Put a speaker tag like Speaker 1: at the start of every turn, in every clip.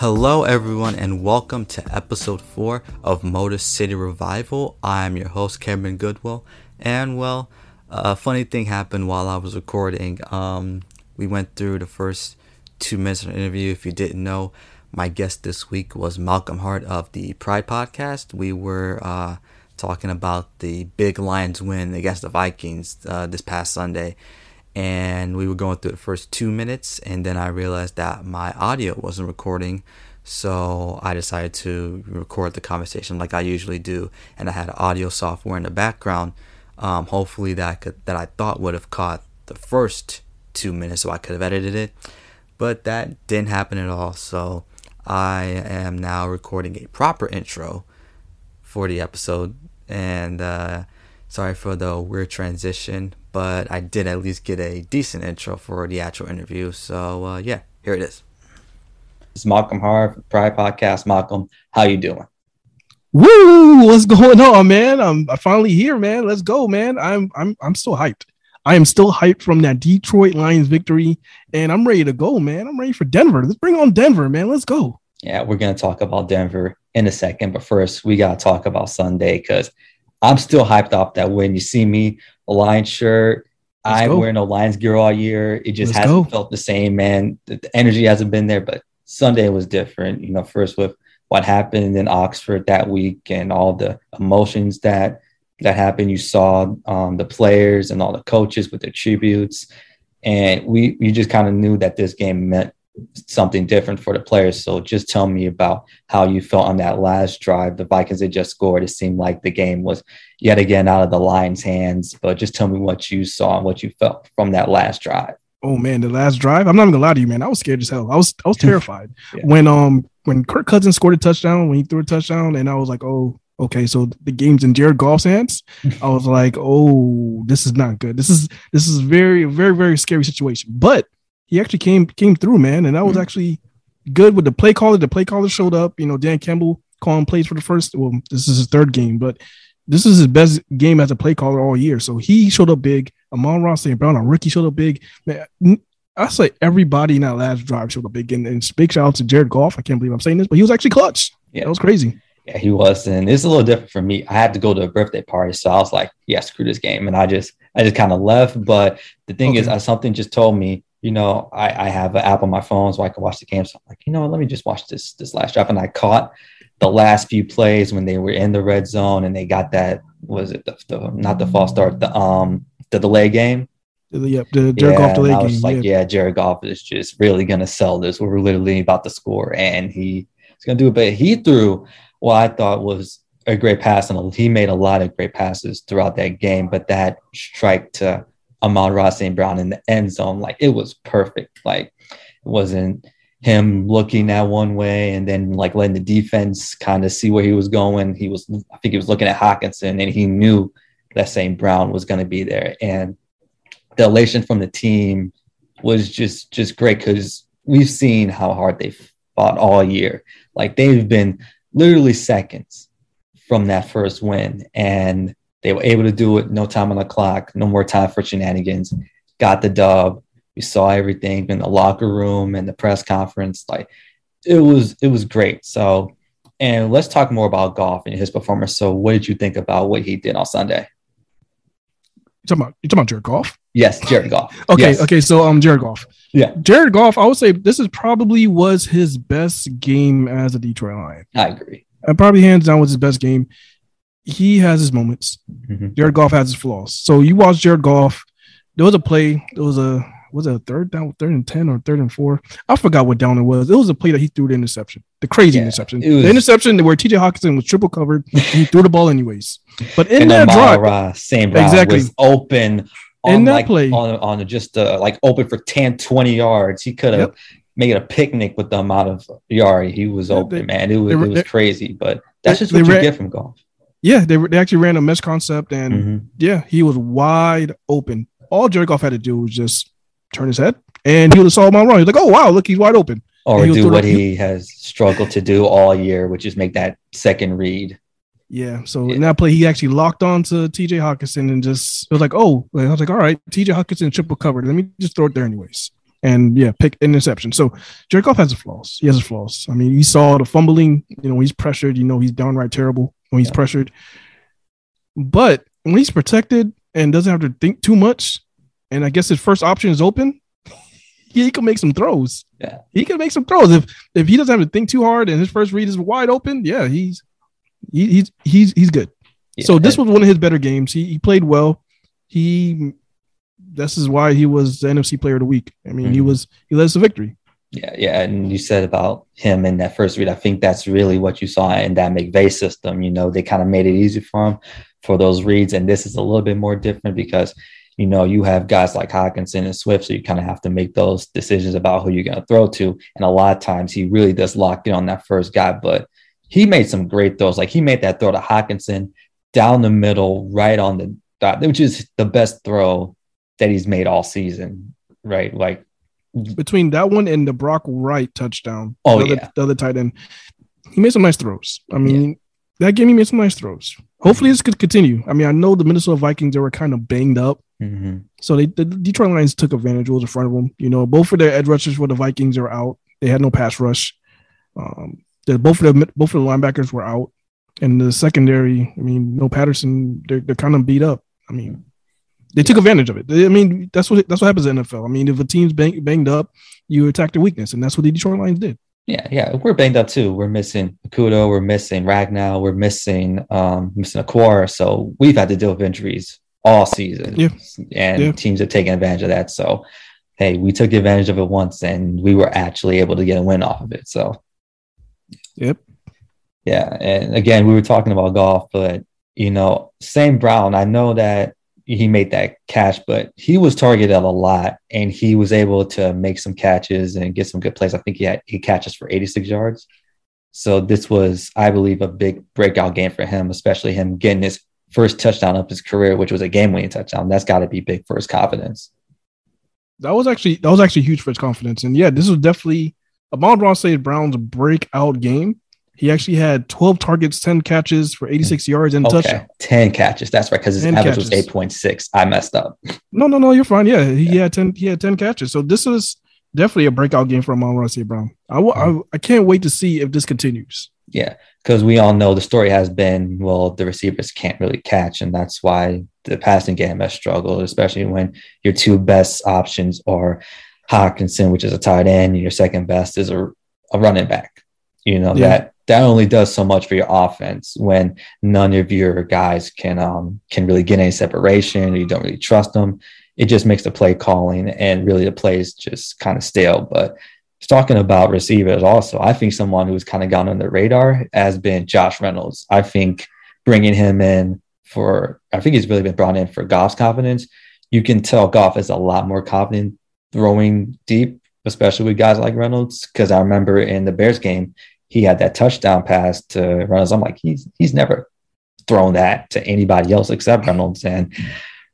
Speaker 1: Hello, everyone, and welcome to episode four of Motor City Revival. I'm your host, Cameron Goodwill, and well, a funny thing happened while I was recording. Um, we went through the first two minutes of the interview. If you didn't know, my guest this week was Malcolm Hart of the Pride Podcast. We were uh, talking about the big Lions win against the Vikings uh, this past Sunday and we were going through the first two minutes and then i realized that my audio wasn't recording. So i decided to record the conversation like i usually do and i had audio software in the background um, hopefully that could, that i thought would have caught the first two minutes so i could have edited it. But that didn't happen at all so i am now recording a proper intro for the episode. And uh, sorry for the weird transition but I did at least get a decent intro for the actual interview. So uh, yeah, here it is.
Speaker 2: It's Malcolm Hart, Pride Podcast. Malcolm, how you doing?
Speaker 3: Woo! What's going on, man? I'm, I'm finally here, man. Let's go, man. I'm I'm I'm still hyped. I am still hyped from that Detroit Lions victory, and I'm ready to go, man. I'm ready for Denver. Let's bring on Denver, man. Let's go.
Speaker 2: Yeah, we're gonna talk about Denver in a second, but first we gotta talk about Sunday because I'm still hyped up that when you see me a Lions shirt. Let's I'm go. wearing a Lions gear all year. It just Let's hasn't go. felt the same, man. The, the, energy hasn't been there, but Sunday was different. You know, first with what happened in Oxford that week and all the emotions that that happened. You saw um, the players and all the coaches with their tributes, and we we just kind of knew that this game meant something different for the players. So just tell me about how you felt on that last drive. The Vikings had just scored. It seemed like the game was yet again out of the Lions' hands. But just tell me what you saw and what you felt from that last drive.
Speaker 3: Oh man, the last drive. I'm not even gonna lie to you, man. I was scared as hell. I was I was terrified yeah. when um when Kirk Cousins scored a touchdown, when he threw a touchdown, and I was like, oh, okay, so the game's in Jared Goff's hands. I was like, oh, this is not good. This is this is very very very scary situation. But he actually came came through, man, and that was mm-hmm. actually good with the play caller. The play caller showed up. You know, Dan Campbell calling plays for the first. Well, this is his third game, but this is his best game as a play caller all year. So he showed up big. Amon-Ra St. Brown, a rookie, showed up big. Man, I say everybody in that last drive showed up big. And, and big shout out to Jared Goff. I can't believe I'm saying this, but he was actually clutch. Yeah, that was crazy.
Speaker 2: Yeah, he was, and it's a little different for me. I had to go to a birthday party, so I was like, "Yeah, screw this game," and I just, I just kind of left. But the thing okay. is, uh, something just told me you know, I, I have an app on my phone so I can watch the game. So I'm like, you know, let me just watch this this last drive. And I caught the last few plays when they were in the red zone and they got that was it the, the not the false start the um the delay game.
Speaker 3: Yep, the Jared yeah, Goff delay
Speaker 2: I was
Speaker 3: game.
Speaker 2: Like, yeah. yeah, Jared Goff is just really gonna sell this. We're literally about to score, and he's gonna do it. But he threw what I thought was a great pass, and he made a lot of great passes throughout that game. But that strike to Amon-Ra St. Brown in the end zone. Like it was perfect. Like it wasn't him looking at one way and then like letting the defense kind of see where he was going. He was, I think he was looking at Hockenson and he knew that St. Brown was going to be there. And the elation from the team was just just great because we've seen how hard they fought all year. Like they've been literally seconds from that first win. And they were able to do it, no time on the clock, no more time for shenanigans. Got the dub. We saw everything in the locker room and the press conference. Like it was, it was great. So, and let's talk more about Goff and his performance. So, what did you think about what he did on Sunday?
Speaker 3: You talking about you talking about Jared Goff?
Speaker 2: Yes, Jared Goff.
Speaker 3: okay,
Speaker 2: yes.
Speaker 3: okay. So um, Jared Goff.
Speaker 2: Yeah,
Speaker 3: Jared Goff. I would say this is probably was his best game as a Detroit Lion.
Speaker 2: I agree.
Speaker 3: And probably hands down was his best game he has his moments. Mm-hmm. Jared Goff has his flaws. So you watch Jared Goff. There was a play. There was a was it a third down, third and ten or third and four? I forgot what down it was. It was a play that he threw the interception, the crazy yeah, interception, was, the interception where T.J. Hockenson was triple covered. he threw the ball anyways. But in that drive,
Speaker 2: same exactly was open on in that like, play on on just uh, like open for 10, 20 yards. He could have. Yep. Made a picnic with the amount of yard he was open, they, man. It was, it was crazy, but that's just what you ran, get from Goff.
Speaker 3: Yeah, they, they actually ran a mesh concept, and mm-hmm. yeah, he was wide open. All Jared Goff had to do was just turn his head, and he would have saw on run. He's like, "Oh wow, look, he's wide open."
Speaker 2: Or do what he has struggled to do all year, which is make that second read.
Speaker 3: Yeah. So yeah. in that play, he actually locked on to TJ Hockenson and just it was like, oh, I was like, all right, TJ Hockenson triple covered. Let me just throw it there anyways. And yeah, pick interception. So Jared Goff has a flaws. He has a flaws. I mean, you saw the fumbling. You know, he's pressured. You know, he's downright terrible when he's yeah. pressured. But when he's protected and doesn't have to think too much, and I guess his first option is open, he can make some throws.
Speaker 2: Yeah,
Speaker 3: he can make some throws if if he doesn't have to think too hard and his first read is wide open. Yeah, he's he, he's he's he's good. Yeah, so this was one of his better games. He he played well. He this is why he was the NFC Player of the Week. I mean, mm-hmm. he was he led us to victory.
Speaker 2: Yeah, yeah, and you said about him in that first read. I think that's really what you saw in that McVay system. You know, they kind of made it easy for him for those reads, and this is a little bit more different because you know you have guys like Hockenson and Swift, so you kind of have to make those decisions about who you're going to throw to. And a lot of times, he really does lock in on that first guy, but he made some great throws. Like he made that throw to Hockenson down the middle, right on the dot, which is the best throw that he's made all season, right? Like
Speaker 3: between that one and the Brock Wright touchdown.
Speaker 2: Oh,
Speaker 3: the other,
Speaker 2: yeah.
Speaker 3: the other tight end. He made some nice throws. I mean, yeah. that game he made some nice throws. Hopefully, this could continue. I mean, I know the Minnesota Vikings they were kind of banged up,
Speaker 2: mm-hmm.
Speaker 3: so they the Detroit Lions took advantage. Was in front of them. You know, both of their edge rushers for the Vikings are out. They had no pass rush. Um, both of the both of the linebackers were out, and the secondary. I mean, no Patterson. They're they're kind of beat up. I mean, they took advantage of it. I mean, that's what that's what happens in NFL. I mean, if a team's bang, banged up, you attack their weakness, and that's what the Detroit Lions did.
Speaker 2: Yeah, yeah, we're banged up too. We're missing Okudah, we're missing Ragnow, we're missing um missing Okwara. So we've had to deal with injuries all season.
Speaker 3: Yeah.
Speaker 2: And
Speaker 3: yeah.
Speaker 2: teams have taken advantage of that. So hey, we took advantage of it once and we were actually able to get a win off of it. So
Speaker 3: Yep.
Speaker 2: Yeah. And again, we were talking about Goff, but you know, St. Brown, I know that he made that catch, but he was targeted a lot and he was able to make some catches and get some good plays. I think he had eight catches for 86 yards. So this was, I believe, a big breakout game for him, especially him getting his first touchdown of his career, which was a game-winning touchdown. That's got to be big for his confidence.
Speaker 3: That was actually that was actually huge for his confidence. And yeah, this was definitely Amon-Ra St. Brown's breakout game. He actually had 12 targets, 10 catches for 86 yards and okay. touchdown.
Speaker 2: 10 catches. That's right, because his average catches. was 8.6. I messed up.
Speaker 3: No, no, no, you're fine. Yeah, he yeah. had 10, he had 10 catches. So this was definitely a breakout game for Amon-Ra St. Brown. I, mm-hmm. I, I can't wait to see if this continues.
Speaker 2: Yeah, because we all know the story has been, well, the receivers can't really catch, and that's why the passing game has struggled, especially when your two best options are Hockenson, which is a tight end, and your second best is a, a running back. You know, yeah. that that only does so much for your offense when none of your guys can um, can really get any separation you don't really trust them. It just makes the play calling and really the plays just kind of stale. But talking about receivers also, I think someone who's kind of gone on the radar has been Josh Reynolds. I think bringing him in for, I think he's really been brought in for Goff's confidence. You can tell Goff is a lot more confident throwing deep, especially with guys like Reynolds. Because I remember in the Bears game, he had that touchdown pass to Reynolds. I'm like, he's he's never thrown that to anybody else except Reynolds. And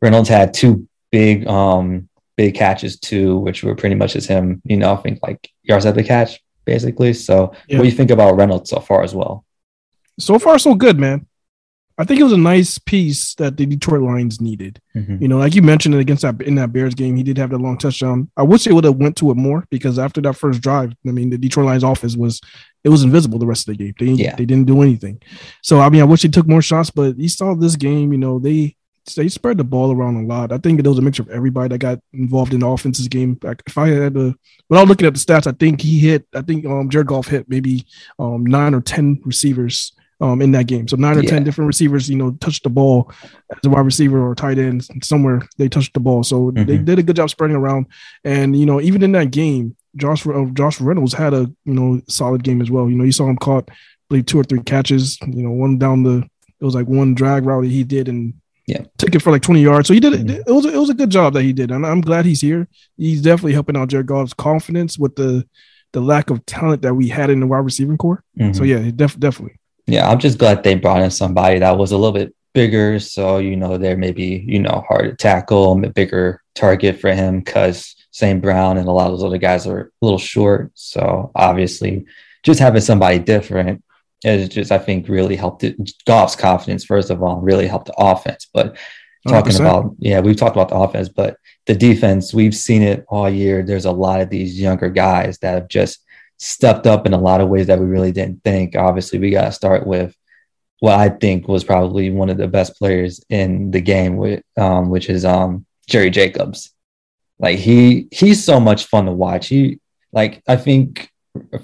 Speaker 2: Reynolds had two big um big catches too, which were pretty much as him, you know, I think like yards at the catch, basically. So yeah. what do you think about Reynolds so far as well?
Speaker 3: So far, so good, man. I think it was a nice piece that the Detroit Lions needed.
Speaker 2: Mm-hmm.
Speaker 3: You know, like you mentioned against that in that Bears game, he did have that long touchdown. I wish they would have went to it more because after that first drive, I mean, the Detroit Lions offense was it was invisible the rest of the game. They
Speaker 2: yeah.
Speaker 3: they didn't do anything. So I mean, I wish they took more shots, but you saw this game. You know, they they spread the ball around a lot. I think it was a mixture of everybody that got involved in the offense's game. Like if I had to, without looking at the stats, I think he hit. I think um, Jared Goff hit maybe um, nine or ten receivers um, in that game. So nine or yeah. ten different receivers, you know, touched the ball as a wide receiver or tight end somewhere. They touched the ball, so mm-hmm. they did a good job spreading around. And you know, even in that game, Josh uh, Josh Reynolds had a you know solid game as well. You know, you saw him caught, I believe, two or three catches. You know, one down the it was like one drag route that he did and
Speaker 2: yeah,
Speaker 3: took it for like 20 yards. So he did it. Mm-hmm. It was it was a good job that he did, and I'm glad he's here. He's definitely helping out Jared Goff's confidence with the the lack of talent that we had in the wide receiving core.
Speaker 2: Mm-hmm.
Speaker 3: So yeah, def- definitely.
Speaker 2: Yeah, I'm just glad they brought in somebody that was a little bit bigger. So, you know, they're maybe, you know, hard to tackle, a bigger target for him because St. Brown and a lot of those other guys are a little short. So obviously just having somebody different is just, I think, really helped it. Goff's confidence, first of all, really helped the offense. But talking about yeah, we've talked about the offense, but the defense, we've seen it all year. There's a lot of these younger guys that have just stepped up in a lot of ways that we really didn't think. Obviously, we got to start with what I think was probably one of the best players in the game, with, um, which is um, Jerry Jacobs. Like he he's so much fun to watch. He like I think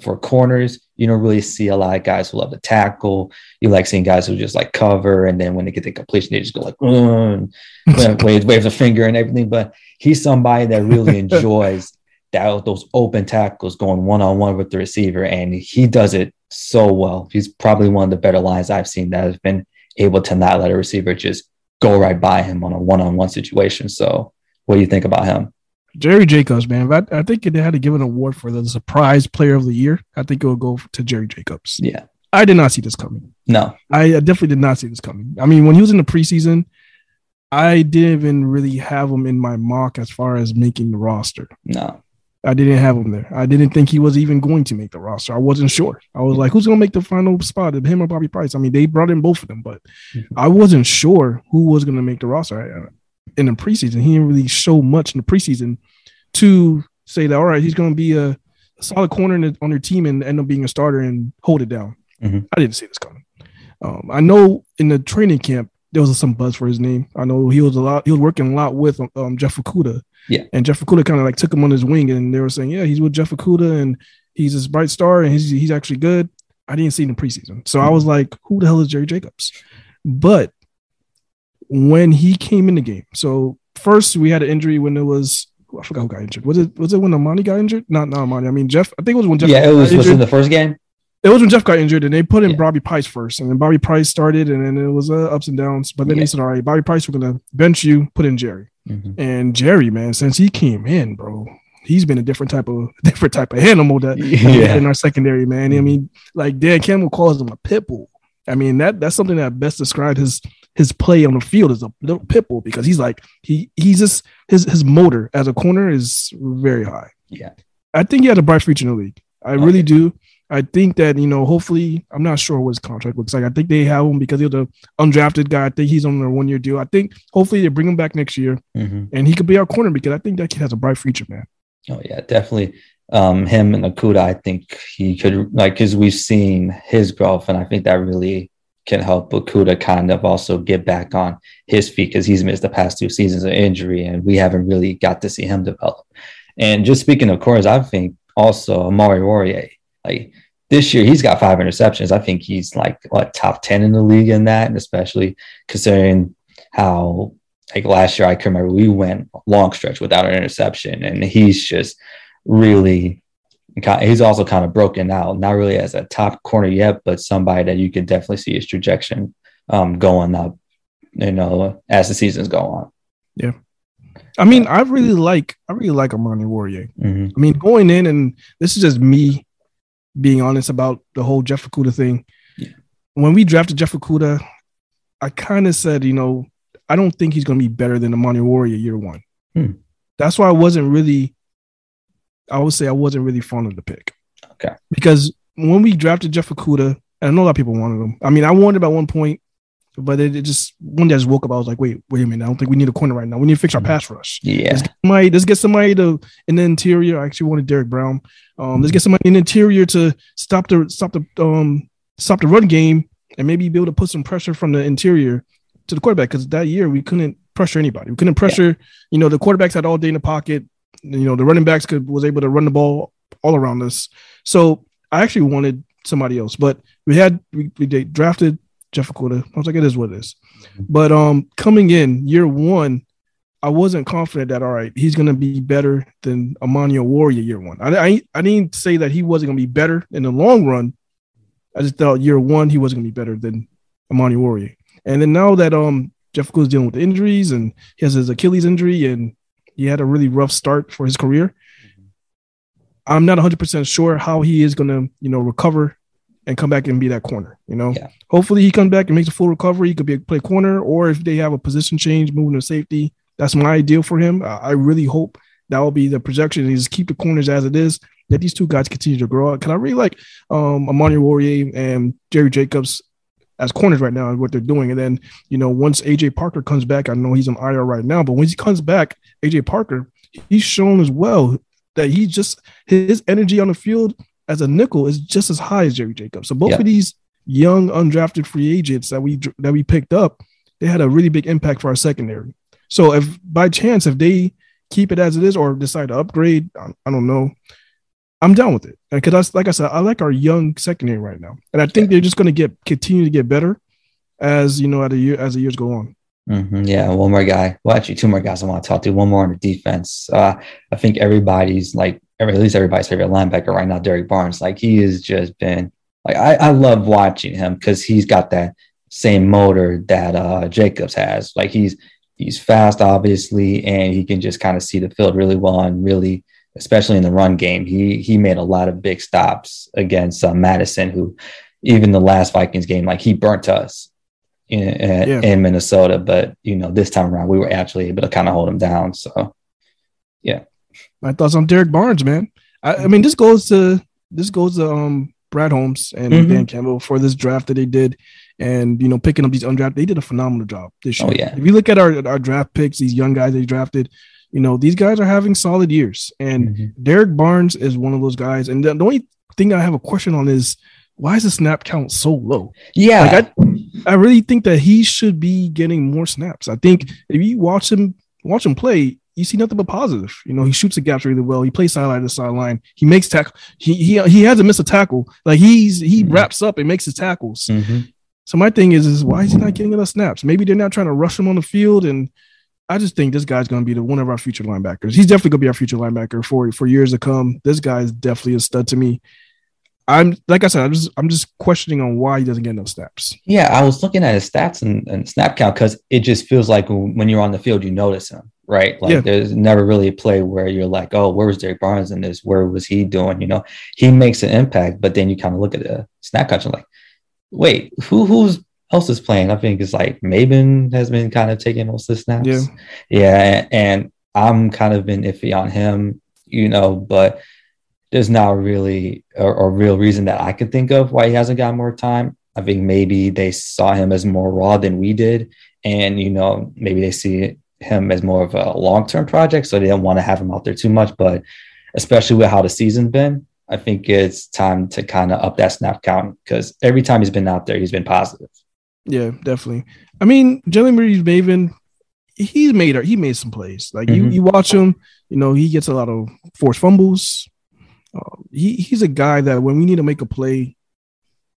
Speaker 2: for corners, you don't really see a lot of guys who love to tackle. You like seeing guys who just like cover, and then when they get the completion, they just go like mm, wave wave the finger and everything. But he's somebody that really enjoys that those open tackles going one on one with the receiver, and he does it so well. He's probably one of the better lines I've seen that has been able to not let a receiver just go right by him on a one on one situation. So, what do you think about him?
Speaker 3: Jerry Jacobs, man. I, I think they had to give an award for the surprise player of the year. I think it will go to Jerry Jacobs.
Speaker 2: Yeah.
Speaker 3: I did not see this coming.
Speaker 2: No.
Speaker 3: I definitely did not see this coming. I mean, when he was in the preseason, I didn't even really have him in my mock as far as making the roster.
Speaker 2: No.
Speaker 3: I didn't have him there. I didn't think he was even going to make the roster. I wasn't sure. I was like, who's going to make the final spot? Him or Bobby Price? I mean, they brought in both of them, but mm-hmm. I wasn't sure who was going to make the roster in the preseason. He didn't really show much in the preseason to say that all right, he's going to be a, solid corner the, on their team and end up being a starter and hold it down. Mm-hmm. I didn't see this coming. Um, I know in the training camp there was some buzz for his name. I know he was a lot. He was working a lot with um, Jeff Okudah.
Speaker 2: Yeah,
Speaker 3: and Jeff Okudah kind of like took him on his wing, and they were saying, yeah, he's with Jeff Okudah, and he's this bright star, and he's he's actually good. I didn't see him in preseason, so mm-hmm. I was like, who the hell is Jerry Jacobs? But when he came in the game. So first we had an injury when it was I forgot who got injured. Was it was it when Amani got injured? Not not Amani. I mean Jeff. I think it was when Jeff.
Speaker 2: Yeah, it was, was in the first game.
Speaker 3: It was when Jeff got injured, and they put in yeah. Bobby Price first, and then Bobby Price started, and then it was uh, ups and downs. But then yeah. they said, "All right, Bobby Price, we're gonna bench you, put in Jerry." Mm-hmm. And Jerry, man, since he came in, bro, he's been a different type of different type of animal that yeah. in our secondary, man. I mean, like Dan Campbell calls him a pit bull. I mean that that's something that best described his his play on the field as a little pit bull because he's like he he's just his his motor as a corner is very high.
Speaker 2: Yeah,
Speaker 3: I think he had a bright future in the league. I okay. really do. I think that you know, hopefully, I'm not sure what his contract looks like. I think they have him because he's an undrafted guy. I think he's on a one year deal. I think hopefully they bring him back next year, mm-hmm. and he could be our corner because I think that kid has a bright future, man.
Speaker 2: Oh yeah, definitely. Um, him and Okudah, I think he could like because we've seen his growth, and I think that really can help Okudah kind of also get back on his feet because he's missed the past two seasons of injury and we haven't really got to see him develop. And just speaking of course, I think also Amani Oruwariye, like this year he's got five interceptions. I think he's like what top 10 in the league in that, and especially considering how like last year I can remember we went long stretch without an interception and he's just really he's also kind of broken out, not really as a top corner yet, but somebody that you could definitely see his trajectory um, going up, you know, as the seasons go on.
Speaker 3: Yeah. I mean, I really like I really like Amani Oruwariye. Mm-hmm. I mean, going in and this is just me being honest about the whole Jeff Okudah thing. Yeah. When we drafted Jeff Okudah, I kind of said, you know, I don't think he's going to be better than Amani Oruwariye year one. Hmm. That's why I wasn't really I would say I wasn't really fond of the pick.
Speaker 2: Okay.
Speaker 3: Because when we drafted Jeff Okudah, and I know a lot of people wanted him. I mean, I wanted him at one point, but it, it, just one day I just woke up. I was like, wait, wait a minute. I don't think we need a corner right now. We need to fix our pass rush.
Speaker 2: Yeah.
Speaker 3: Let's get somebody, let's get somebody to in the interior. I actually wanted Derrick Brown. Um, let's get somebody in the interior to stop the stop the um stop the run game and maybe be able to put some pressure from the interior to the quarterback. Because that year we couldn't pressure anybody. We couldn't pressure, yeah. you know, the quarterbacks had all day in the pocket you know the running backs could was able to run the ball all around us. So I actually wanted somebody else, but we had we, we drafted Jeff Okudah. I was like, it is what it is. Mm-hmm. But um, coming in year one, I wasn't confident that all right, he's gonna be better than Amani Oruwariye year one. I, I I didn't say that he wasn't gonna be better in the long run. I just thought year one he wasn't gonna be better than Amani Oruwariye. And then now that um Jeff Okudah's dealing with injuries and he has his Achilles injury and he had a really rough start for his career. Mm-hmm. I'm not 100% sure how he is going to, you know, recover and come back and be that corner. You know,
Speaker 2: yeah.
Speaker 3: hopefully he comes back and makes a full recovery. He could be a play corner, or if they have a position change, moving to safety, that's my ideal for him. I really hope that will be the projection. Is keep the corners as it is. That these two guys continue to grow up. Can I really like um, Amani Oruwariye and Jerry Jacobs as corners right now, and what they're doing. And then, you know, once AJ Parker comes back, I know he's on IR right now, but when he comes back, AJ Parker, he's shown as well that he just his energy on the field as a nickel is just as high as Jerry Jacobs. So both yeah. of these young undrafted free agents that we that we picked up, they had a really big impact for our secondary. So if by chance if they keep it as it is or decide to upgrade, I, don't know. I'm down with it because like I said, I like our young secondary right now, and I think they're just going to get continue to get better as you know as the year as the years go on.
Speaker 2: Mm-hmm. Yeah, one more guy. Well, actually, two more guys I want to talk to. One more on the defense. Uh, I think everybody's like, at least everybody's favorite linebacker right now, Derrick Barnes. Like he has just been like I, I love watching him because he's got that same motor that uh, Jacobs has. Like he's he's fast, obviously, and he can just kind of see the field really well and really especially in the run game. He he made a lot of big stops against uh, Mattison, who even the last Vikings game, like he burnt us in, yeah. in Minnesota. But you know, this time around, we were actually able to kind of hold him down. So, yeah.
Speaker 3: My thoughts on Derrick Barnes, man. I, I mean, this goes to this goes to um, Brad Holmes and mm-hmm. Dan Campbell for this draft that they did. And you know, picking up these undrafted, they did a phenomenal job this oh,
Speaker 2: year. Oh, yeah.
Speaker 3: If you look at our, our draft picks, these young guys they drafted, you know, these guys are having solid years. And mm-hmm. Derrick Barnes is one of those guys. And the, the only thing I have a question on is why is the snap count so low?
Speaker 2: Yeah.
Speaker 3: Like I, I really think that he should be getting more snaps. I think if you watch him watch him play, you see nothing but positive. You know, he shoots the gaps really well. He plays sideline to sideline. He makes tackle. He he he hasn't missed a tackle. Like he's he mm-hmm. wraps up and makes his tackles. Mm-hmm. So my thing is, is why is he not getting enough snaps? Maybe they're not trying to rush him on the field and I just think this guy's going to be the one of our future linebackers. He's definitely going to be our future linebacker for for years to come. This guy is definitely a stud to me. I'm like I said, I'm just I'm just questioning on why he doesn't get enough snaps.
Speaker 2: Yeah, I was looking at his stats and, and snap count because it just feels like when you're on the field, you notice him, right? Like yeah. there's never really a play where you're like, oh, where was Derrick Barnes in this? Where was he doing? You know, he makes an impact, but then you kind of look at the snap count and like, wait, who who's else is playing. I think it's like Maybin has been kind of taking most of the snaps.
Speaker 3: Yeah.
Speaker 2: Yeah. And I'm kind of been iffy on him, you know, but there's not really a, a real reason that I could think of why he hasn't got more time. I think maybe they saw him as more raw than we did. And, you know, maybe they see him as more of a long term project. So they don't want to have him out there too much. But especially with how the season's been, I think it's time to kind of up that snap count because every time he's been out there, he's been positive.
Speaker 3: Yeah, definitely. I mean, Jalen Reeves Maybin, he's made he made some plays. Like mm-hmm. you, you watch him, you know, he gets a lot of forced fumbles. Uh, he he's a guy that when we need to make a play,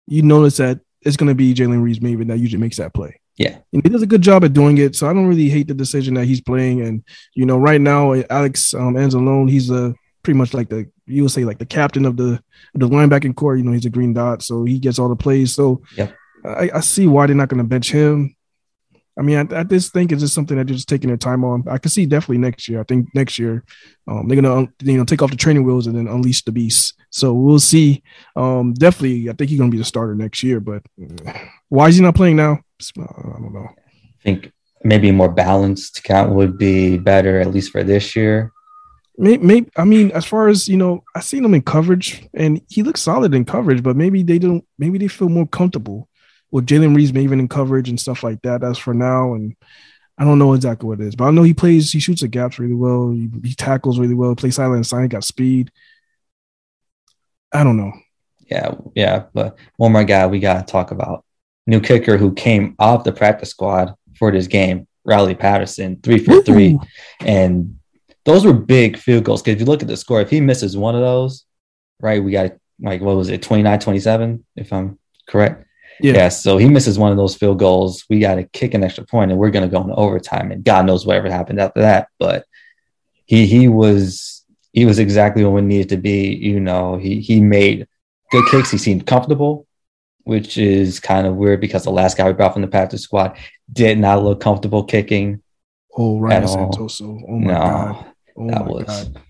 Speaker 3: you notice that it's going to be Jalen Reeves Maybin that usually makes that play.
Speaker 2: Yeah,
Speaker 3: and he does a good job at doing it. So I don't really hate the decision that he's playing. And you know, right now Alex um, Anzalone, he's a pretty much like the you would say like the captain of the the linebacking core. You know, he's a green dot, so he gets all the plays. So
Speaker 2: yep.
Speaker 3: I, I see why they're not going to bench him. I mean, I, I, just think it's just something that they're just taking their time on. I can see definitely next year. I think next year um, they're gonna you know take off the training wheels and then unleash the beast. So we'll see. Um, definitely, I think he's gonna be the starter next year. But why is he not playing now? I don't know.
Speaker 2: I think maybe a more balanced count would be better, at least for this year.
Speaker 3: Maybe, maybe, I mean, as far as you know, I seen him in coverage, and he looks solid in coverage. But maybe they don't. Maybe they feel more comfortable with Jalen Reeves Maybin in coverage and stuff like that. As for now, and I don't know exactly what it is, but I know he plays. He shoots the gaps really well. He, he tackles really well. Plays silent sign. Got speed. I don't know.
Speaker 2: Yeah, yeah. But one more guy we got to talk about. New kicker who came off the practice squad for this game, Riley Patterson, three for Woo-hoo. three, and those were big field goals. Because if you look at the score, if he misses one of those, right, we got like what was it, 29, 27, if I'm correct. Yeah. yeah. So he misses one of those field goals. We got to kick an extra point and we're going to go into overtime. And God knows whatever happened after that. But he he was he was exactly what we needed to be. You know, he he made good kicks. He seemed comfortable, which is kind of weird because the last guy we brought from the practice squad did not look comfortable kicking.
Speaker 3: Oh, Ryan Santoso. Oh my no, god. Oh
Speaker 2: that was god.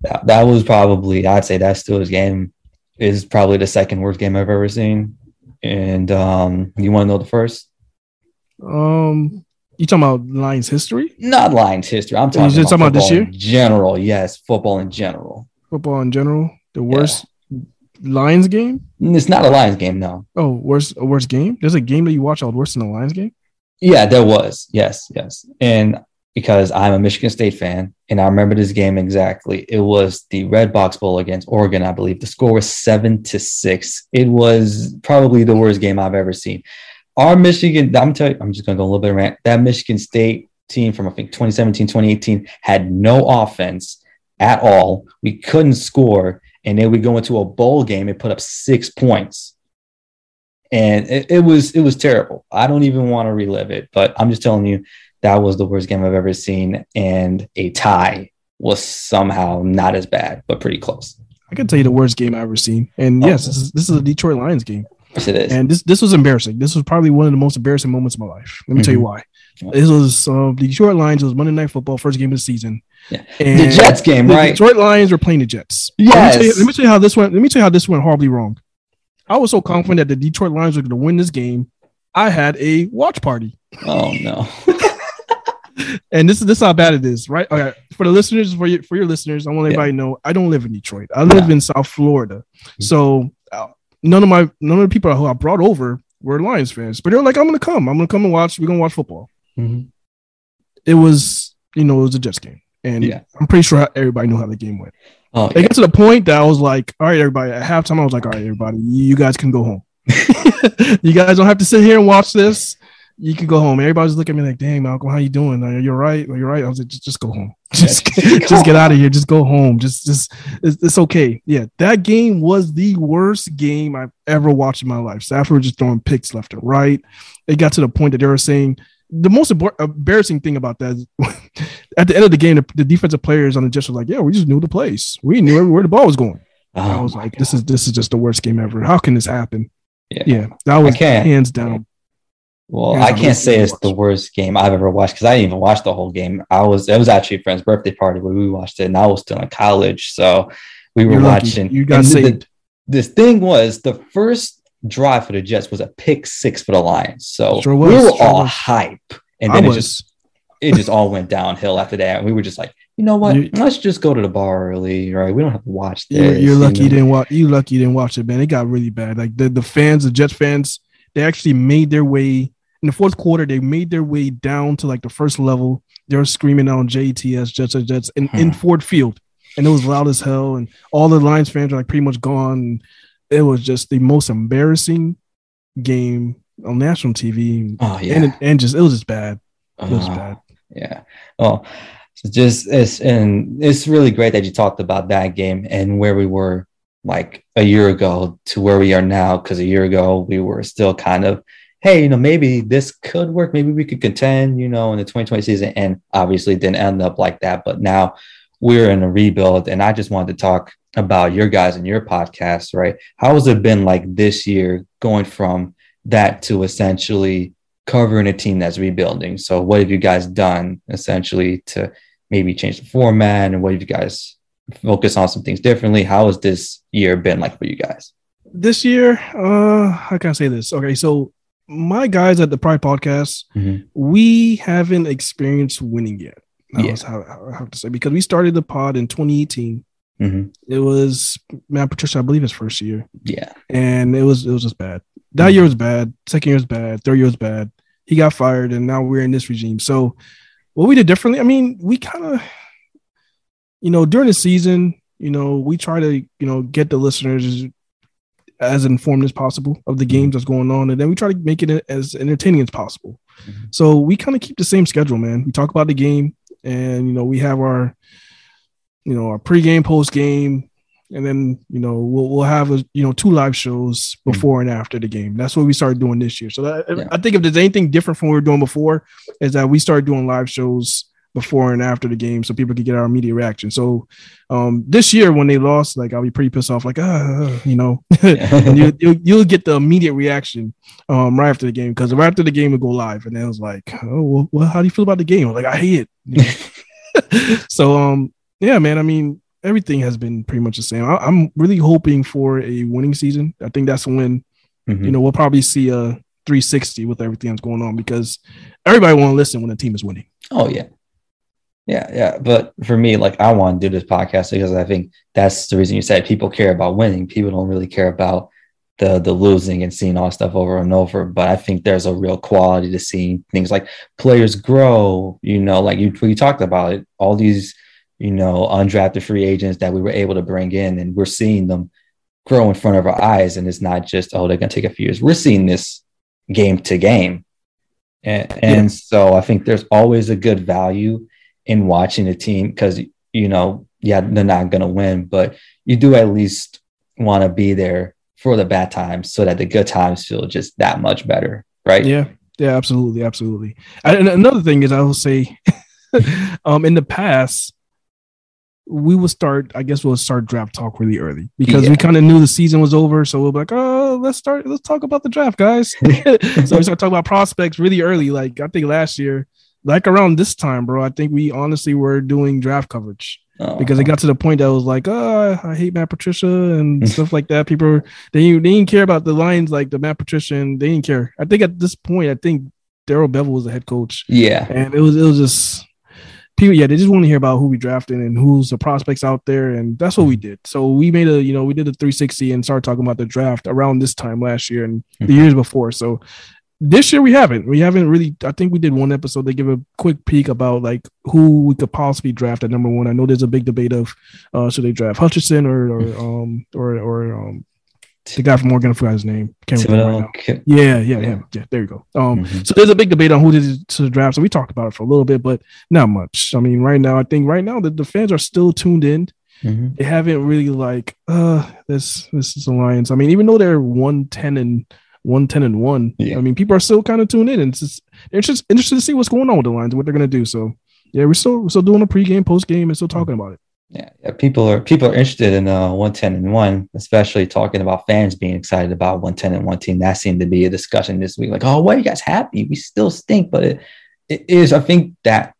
Speaker 2: That, that was probably I'd say that's still his game is probably the second worst game I've ever seen. And um, you want to know the first?
Speaker 3: Um, you talking about Lions history?
Speaker 2: Not Lions history. I'm talking, about, talking about this year. general, yes, football in general.
Speaker 3: Football in general. The worst. Lions game?
Speaker 2: It's not a Lions game, no.
Speaker 3: Oh, worst worst game? There's a game that you watch out worse than the Lions game?
Speaker 2: Yeah, there was. Yes, yes. And because I'm a Michigan State fan, and I remember this game exactly. It was the Redbox Bowl against Oregon, I believe. The score was seven to six. It was probably the worst game I've ever seen. Our Michigan, I'm telling you, I'm just gonna go a little bit rant. That Michigan State team from I think 2017, 2018 had no offense at all. We couldn't score, and then we go into a bowl game and put up six points. And it, it was it was terrible. I don't even want to relive it, but I'm just telling you that was the worst game I've ever seen. And a tie was somehow not as bad, but pretty close.
Speaker 3: I can tell you the worst game I've ever seen. And oh. yes, this is this is a Detroit Lions game.
Speaker 2: Yes, it is.
Speaker 3: And this this was embarrassing. This was probably one of the most embarrassing moments of my life. Let me mm-hmm. tell you mm-hmm. why. This was uh, the Detroit Lions. It was Monday Night Football, first game of the season.
Speaker 2: Yeah. the Jets game, right?
Speaker 3: The Detroit Lions were playing the Jets.
Speaker 2: Yes.
Speaker 3: Let me, you, let me, tell you, how this went. Let me tell you how this went horribly wrong. I was so confident that the Detroit Lions were going to win this game. I had a watch party.
Speaker 2: Oh no.
Speaker 3: and this is this is how bad it is, right? Okay, for the listeners, for your for your listeners, I want everybody yeah. to know I don't live in Detroit. I live yeah. in South Florida, mm-hmm. so uh, none of my none of the people who I brought over were Lions fans, but they're like, I'm gonna come, I'm gonna come and watch. We're gonna watch football. Mm-hmm. It was, you know, it was a Jets game, and yeah. I'm pretty sure everybody knew how the game went. Oh, it got to the point that I was like, all right, everybody. At halftime, I was like, all right, everybody, you guys can go home. you guys don't have to sit here and watch this you can go home. Everybody's looking at me like, "Dang, Malcolm, how you doing? Are you right? Are you right?" I was like, "Just, just go home. Just, just get out of here. Just go home. Just, just, it's, it's, okay." Yeah, that game was the worst game I've ever watched in my life. Stafford was just throwing picks left and right. It got to the point that they were saying the most embarrassing thing about that is at the end of the game, the, the, defensive players on the Jets were like, "Yeah, we just knew the place. We knew where the ball was going." Oh, I was oh like, God. "This is this is just the worst game ever. How can this happen?" Yeah, yeah that was hands down
Speaker 2: well, I can't say it's the worst game I've ever watched because I didn't even watch the whole game. I was it was actually a friend's birthday party where we watched it, and I was still in college, so we were You're watching.
Speaker 3: Lucky. You got saved.
Speaker 2: The, this thing was the first drive for the Jets was a pick six for the Lions, so sure we were sure all was. hype, and then I it was. just it just all went downhill after that. And we were just like, you know what? You, Let's just go to the bar early, right? We don't have to watch this.
Speaker 3: You're, you're lucky you, know? you didn't watch. You lucky you didn't watch it, man. It got really bad. Like the the fans, the Jets fans, they actually made their way in the fourth quarter, they made their way down to like the first level. They were screaming out JTS, Jets, Jets, in, hmm. in Ford Field. And it was loud as hell. And all the Lions fans are like pretty much gone. It was just the most embarrassing game on national TV.
Speaker 2: Oh, yeah.
Speaker 3: And, and just, it was just bad. It was uh, bad.
Speaker 2: Yeah. Well, it's just, it's, and it's really great that you talked about that game and where we were like a year ago to where we are now. Cause a year ago, we were still kind of hey, you know, maybe this could work. Maybe we could contend, you know, in the 2020 season. And obviously didn't end up like that. But now we're in a rebuild. And I just wanted to talk about your guys and your podcast, right? How has it been like this year going from that to essentially covering a team that's rebuilding? So, what have you guys done essentially to maybe change the format? And what have you guys focus on some things differently? How has this year been like for you guys?
Speaker 3: This year, uh, how can I say this? Okay, so my guys at the Pride Podcast, mm-hmm. we haven't experienced winning yet. That yeah. was how, how, I have to say because we started the pod in 2018. Mm-hmm. It was Matt Patricia, I believe, his first year.
Speaker 2: Yeah,
Speaker 3: and it was it was just bad. That year was bad. Second year was bad. Third year was bad. He got fired, and now we're in this regime. So, what we did differently? I mean, we kind of, you know, during the season, you know, we try to, you know, get the listeners as informed as possible of the games that's going on, and then we try to make it as entertaining as possible. Mm-hmm. So we kind of keep the same schedule, man. We talk about the game, and you know we have our, you know, our pregame, postgame, and then you know we'll we'll have a you know two live shows mm-hmm. before mm-hmm. and after the game. That's what we started doing this year. So that, yeah. I think if there's anything different from what we were doing before, is that we started doing live shows before and after the game so people could get our immediate reaction. So um, this year when they lost, like I'll be pretty pissed off, like ah, you know, and you, you you'll get the immediate reaction um, right after the game because right after the game we go live, and then it was like, oh well, how do you feel about the game? like I hate it. so um, yeah, man. I mean, everything has been pretty much the same. I, am really hoping for a winning season. I think that's when mm-hmm. you know we'll probably see a 360 with everything that's going on because everybody want to listen when the team is winning.
Speaker 2: Oh yeah, Yeah, yeah. But for me, like I want to do this podcast because I think that's the reason you said people care about winning. People don't really care about the the losing and seeing all stuff over and over. But I think there's a real quality to seeing things like players grow. You know, like you we talked about it, all these you know undrafted free agents that we were able to bring in, and we're seeing them grow in front of our eyes. And it's not just oh they're going to take a few years. We're seeing this game to game, and, and yeah. so I think there's always a good value in watching a team because you know yeah they're not going to win, but you do at least want to be there for the bad times so that the good times feel just that much better, right?
Speaker 3: Yeah, yeah, absolutely, absolutely. And another thing is, I will say, um, in the past, we will start. I guess we'll start draft talk really early because yeah. we kind of knew the season was over. So we'll be like, oh, let's start. Let's talk about the draft, guys. so we start talking about prospects really early. Like I think last year, like around this time, bro. I think we honestly were doing draft coverage oh. because it got to the point that was like, oh, I hate Matt Patricia and stuff like that. People they they didn't care about the lines like the Matt Patricia, and they didn't care. I think at this point, I think Darrell Bevell was the head coach.
Speaker 2: Yeah,
Speaker 3: and it was it was just people. Yeah, they just want to hear about who we drafted and who's the prospects out there, and that's what we did. So we made a you know we did a 360 and started talking about the draft around this time last year and mm-hmm. the years before. So this year we haven't. We haven't really. I think we did one episode. They give a quick peek about like who we could possibly draft at number one. I know there's a big debate of uh, should they draft Hutchinson or or um or or um the guy from Oregon. I forgot his name. Can't remember right yeah, yeah, yeah, yeah. There you go. Um, mm-hmm. so there's a big debate on who to, to draft. So we talked about it for a little bit, but not much. I mean, right now, I think right now the, the fans are still tuned in. Mm-hmm. They haven't really like, uh, this this is the Lions. I mean, even though they're one ten and one ten and one. Yeah. I mean, people are still kind of tuned in, and it's just, they're just interested to see what's going on with the lines, what they're gonna do. So, yeah, we're still we're still doing a pregame, postgame, and still talking about it.
Speaker 2: Yeah, yeah, people are people are interested in uh, one ten and one, especially talking about fans being excited about one ten and one team. That seemed to be a discussion this week. Like, oh, why are you guys happy? We still stink, but it, it is. I think that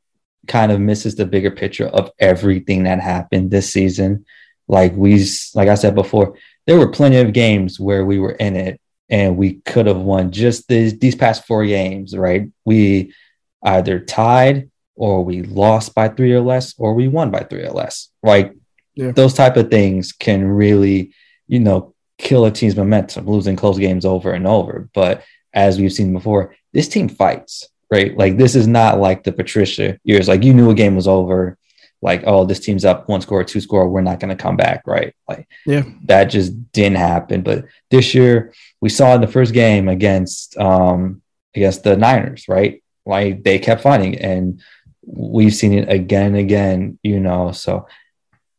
Speaker 2: kind of misses the bigger picture of everything that happened this season. Like we, like I said before, there were plenty of games where we were in it and we could have won just these these past four games, right? We either tied or we lost by three or less, or we won by three or less. Like yeah. those type of things can really, you know, kill a team's momentum, losing close games over and over. But as we've seen before, this team fights, right? Like this is not like the Patricia years. Like you knew a game was over, like oh this team's up one score, two score, we're not going to come back, right? Like
Speaker 3: yeah,
Speaker 2: that just didn't happen. But this year we saw in the first game against um against the Niners, right? Like they kept fighting and we've seen it again and again, you know. So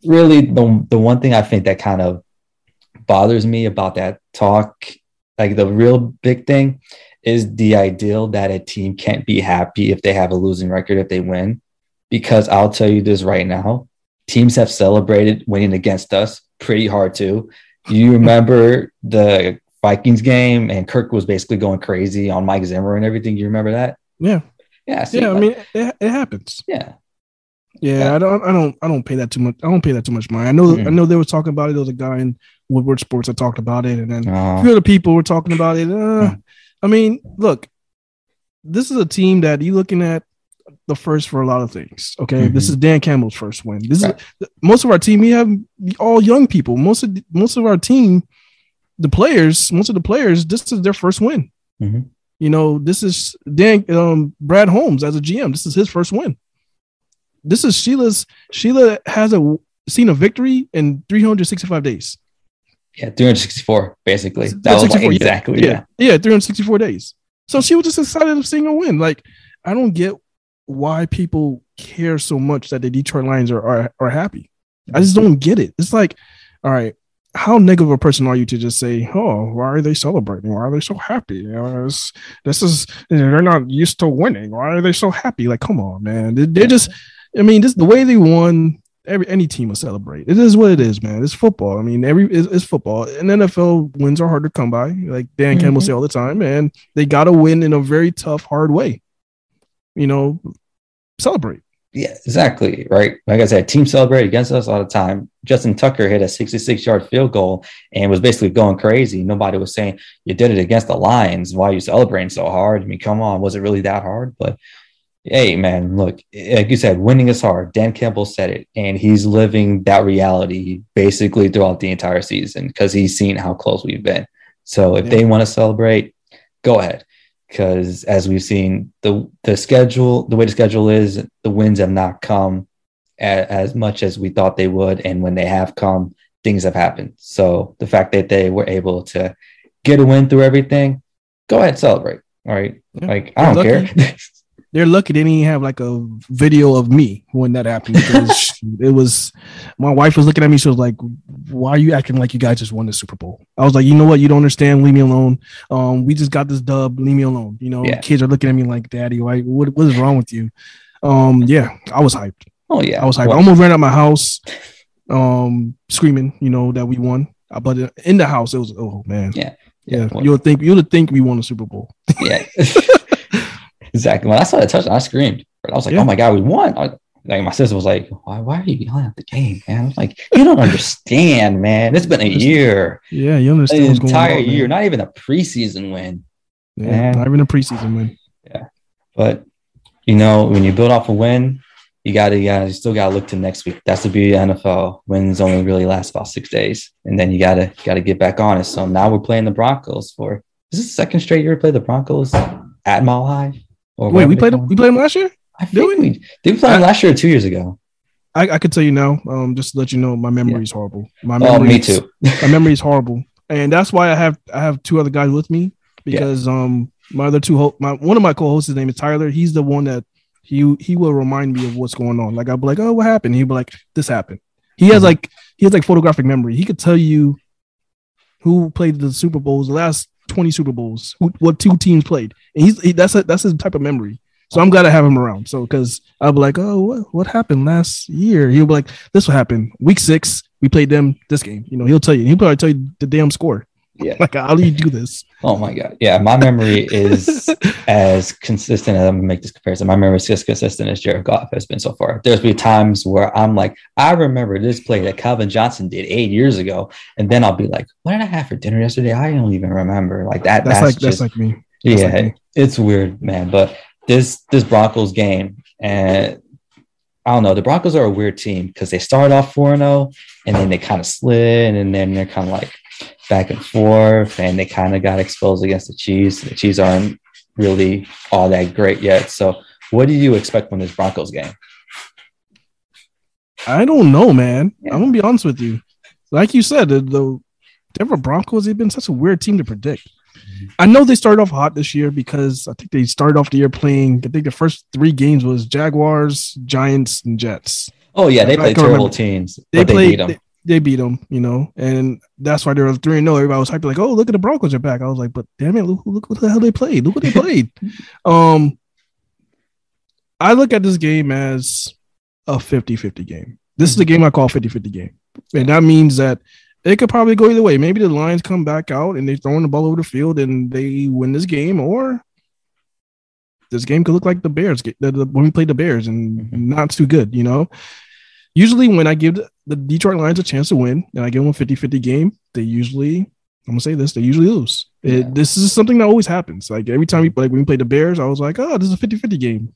Speaker 2: really the the one thing I think that kind of bothers me about that talk, like the real big thing is the ideal that a team can't be happy if they have a losing record if they win. Because I'll tell you this right now, teams have celebrated winning against us pretty hard too. You remember the Vikings game, and Kirk was basically going crazy on Mike Zimmer and everything. You remember that?
Speaker 3: Yeah.
Speaker 2: Yeah.
Speaker 3: Yeah. Like, I mean, it, it happens.
Speaker 2: Yeah.
Speaker 3: yeah. Yeah, I don't, I don't, I don't pay that too much. I don't pay that too much mind. I know, mm-hmm. I know they were talking about it. There was a guy in Woodward Sports that talked about it, and then a few other people were talking about it. Uh, mm-hmm. I mean, look, this is a team that you're looking at the first for a lot of things. Okay, mm-hmm. this is Dan Campbell's first win. This right. is most of our team. We have all young people. Most of most of our team the players, most of the players, this is their first win. Mm-hmm. You know, this is Dan um, Brad Holmes as a GM. This is his first win. This is Sheila's. Sheila has a seen a victory in 365 days.
Speaker 2: Yeah, 364 basically. That was like exactly
Speaker 3: yeah. yeah, yeah, 364 days. So she was just excited of seeing a win. Like I don't get why people care so much that the Detroit Lions are are, are happy. I just don't get it. It's like, all right, how negative a person are you to just say, "Oh, why are they celebrating? Why are they so happy? You know, this is they're not used to winning. Why are they so happy? Like, come on, man. They, they're just. I mean, this the way they won. Every any team will celebrate. It is what it is, man. It's football. I mean, every it's, it's football. And NFL wins are hard to come by, like Dan mm-hmm. Campbell say all the time. And they got to win in a very tough, hard way. You know, celebrate.
Speaker 2: Yeah, exactly. Right. Like I said, team celebrate against us all the time. Justin Tucker hit a 66 yard field goal and was basically going crazy. Nobody was saying you did it against the Lions. Why are you celebrating so hard? I mean, come on, was it really that hard? But Hey man, look, like you said, winning is hard. Dan Campbell said it, and he's living that reality basically throughout the entire season because he's seen how close we've been. So if yeah. they want to celebrate, go ahead. Because as we've seen, the the schedule, the way the schedule is, the wins have not come a, as much as we thought they would, and when they have come, things have happened. So the fact that they were able to get a win through everything, go ahead celebrate. All right, yeah. like I don't care.
Speaker 3: they're lucky they didn't even have like a video of me when that happened because it was my wife was looking at me she was like why are you acting like you guys just won the super bowl? I was like you know what? You don't understand. Leave me alone. Um we just got this dub. Leave me alone. You know yeah. kids are looking at me like daddy why what, what is wrong with you? Um yeah i was hyped.
Speaker 2: Oh yeah.
Speaker 3: I was hyped. Well, i almost ran out my house um screaming you know that we won. Uh, but in the house it was oh man.
Speaker 2: Yeah.
Speaker 3: Yeah, well, you'll think you'll think we won the Super Bowl.
Speaker 2: yeah, Exactly. When I saw the touchdown, I screamed. I was like, yeah. "Oh my god, we won!" like my sister was like, "Why? Why are you yelling at the game, man?" I was like, "You don't understand, man. It's been a year.
Speaker 3: Yeah, you understand
Speaker 2: an entire on, year, not even a preseason win.
Speaker 3: Yeah, man. not even a preseason win.
Speaker 2: Yeah, but you know, when you build off a win, you got to, you, gotta, you still got to look to next week. That's the beauty of NFL. Wins only really last about six days, and then you got to, got to get back on it. So now we're playing the Broncos for. Is this the second straight year we play the Broncos at Mile High?
Speaker 3: Or Wait, we played them, we played them last year.
Speaker 2: I think did we? we did we play them last year or two years ago?
Speaker 3: I, I could tell you now. Um, just to let you know, my memory yeah. is horrible. My
Speaker 2: memory, oh, me too.
Speaker 3: my memory is horrible, and that's why I have I have two other guys with me because yeah. um my other two ho- my one of my co-hosts his name is Tyler. He's the one that he he will remind me of what's going on. Like I'll be like, oh, what happened? He'll be like, this happened. He has mm-hmm. like he has like photographic memory. He could tell you who played the Super Bowls, the last 20 Super Bowls, who, what two teams played. And he's he, that's a, that's his type of memory. So I'm glad to have him around. So because I'll be like, oh, what, what happened last year? He'll be like, this will happen. Week six, we played them this game. You know, he'll tell you. He'll probably tell you the damn score.
Speaker 2: Yeah.
Speaker 3: Like, how do you do this?
Speaker 2: Oh my god. Yeah, my memory is as consistent. as I'm gonna make this comparison. My memory is as consistent as Jared Goff has been so far. There's been times where I'm like, I remember this play that Calvin Johnson did eight years ago, and then I'll be like, what did I have for dinner yesterday? I don't even remember. Like that.
Speaker 3: That's, that's like just, that's like me.
Speaker 2: That's yeah, like me. it's weird, man. But this this Broncos game, and I don't know. The Broncos are a weird team because they started off 4 0 and then they kind of slid and then they're kind of like back and forth and they kind of got exposed against the Chiefs. The Chiefs aren't really all that great yet. So, what do you expect from this Broncos game?
Speaker 3: I don't know, man. Yeah. I'm gonna be honest with you. Like you said, the, the Denver Broncos, they've been such a weird team to predict. I know they started off hot this year because I think they started off the year playing. I think the first three games was Jaguars, Giants, and Jets.
Speaker 2: Oh yeah, they played terrible remember. teams. They played. They beat them.
Speaker 3: They, beat them, you know, and that's why they were three and no. Everybody was hyped, like, "Oh, look at the Broncos are back." I was like, "But damn it, look, look what the hell they played. Look what they played." um, I look at this game as a 50-50 game. This is the game I call 50-50 game, and that means that it could probably go either way. Maybe the Lions come back out and they're throwing the ball over the field and they win this game, or this game could look like the Bears the, the, when we played the Bears and mm-hmm. not too good, you know. Usually, when I give the Detroit Lions a chance to win and I give them a 50 50 game, they usually, I'm gonna say this, they usually lose. Yeah. It, this is something that always happens. Like every time we like when we played the Bears, I was like, oh, this is a 50 50 game.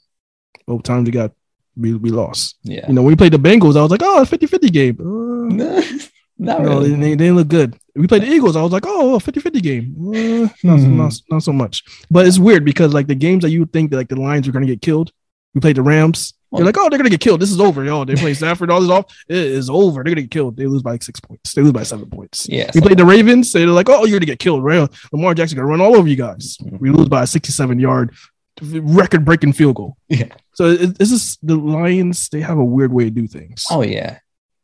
Speaker 3: Both times we got we, we lost.
Speaker 2: Yeah.
Speaker 3: You know, when we played the Bengals, I was like, oh, 50 50 game. Uh,
Speaker 2: Not no,
Speaker 3: really. they, they didn't look good. We played the Eagles. I was like, oh, 50 50 game. Uh, not, mm-hmm. not, not, so much. But it's weird because, like, the games that you think that, like, the Lions are going to get killed, we played the Rams. You're like, oh, they're going to get killed. This is over. Yo, they play Stafford, all this off. It is over. They're going to get killed. They lose by like six points. They lose by seven points.
Speaker 2: Yeah.
Speaker 3: We played the Ravens. They're like, oh, you're going to get killed. Right? Lamar Jackson going to run all over you guys. Mm-hmm. We lose by a 67 yard record breaking field goal.
Speaker 2: Yeah.
Speaker 3: So it, this is the Lions. They have a weird way to do things.
Speaker 2: Oh, yeah.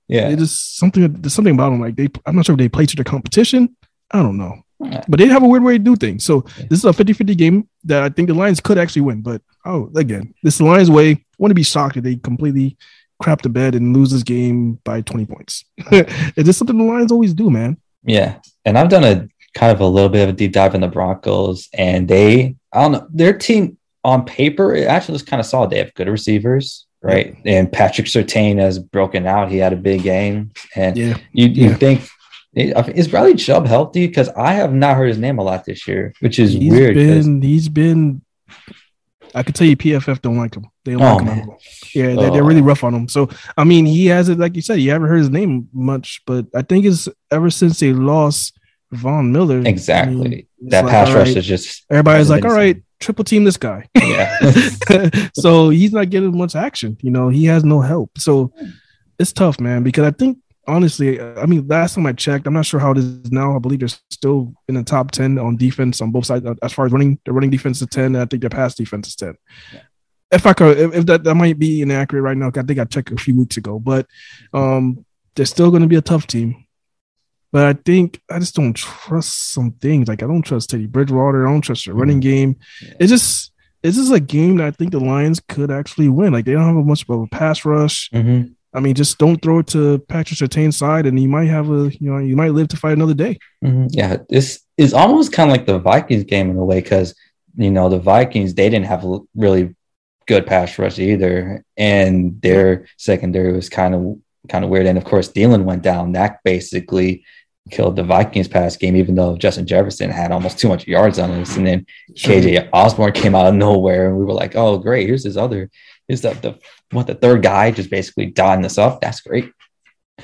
Speaker 2: Yeah,
Speaker 3: it is something. There's something about them. Like they, I'm not sure if they play to the competition. I don't know, but they have a weird way to do things. So this is a 50-50 game that I think the Lions could actually win. But oh, again, this is the Lions' way. To be shocked if they completely crap the bed and lose this game by 20 points. Is this something the Lions always do, man.
Speaker 2: Yeah, and I've done a kind of a little bit of a deep dive in the Broncos, and they, I don't know, their team on paper it actually looks kind of solid. They have good receivers right? And Patrick Surtain has broken out. He had a big game, and
Speaker 3: yeah.
Speaker 2: you you yeah. think is Bradley Chubb healthy? Because I have not heard his name a lot this year, which is
Speaker 3: he's
Speaker 2: weird.
Speaker 3: Been, he's been. I could tell you PFF don't like him. They don't oh, like him. Yeah, they're, they're really oh. rough on him. So I mean, he has it like you said. You haven't heard his name much, but I think it's ever since they lost Von Miller.
Speaker 2: Exactly. I mean, that like, pass rush right. is just
Speaker 3: everybody's like, all right, triple team this guy. Yeah. so he's not getting much action. You know, he has no help. So it's tough, man. Because I think honestly, I mean, last time I checked, I'm not sure how it is now. I believe they're still in the top 10 on defense on both sides. As far as running, the running defense is 10, and I think their pass defense is 10. Yeah. If I could, if, if, that, that might be inaccurate right now, I think I checked a few weeks ago, but um, they're still going to be a tough team. But I think I just don't trust some things. Like I don't trust Teddy Bridgewater. I don't trust the running mm-hmm. game. Yeah. It's just it's just a game that I think the Lions could actually win. Like they don't have a much of a pass rush. Mm-hmm. I mean, just don't throw it to Patrick Surtain's side, and you might have a you know you might live to fight another day.
Speaker 2: Mm-hmm. Yeah, this is almost kind of like the Vikings game in a way because you know the Vikings they didn't have a really good pass rush either, and their secondary was kind of kind of weird. And of course, Thielen went down. That basically killed the Vikings pass game, even though Justin Jefferson had almost 200 yards on us. And then KJ Osborn came out of nowhere, and we were like, "Oh, great! Here's this other, here's the the what the third guy just basically dotting this up. That's great."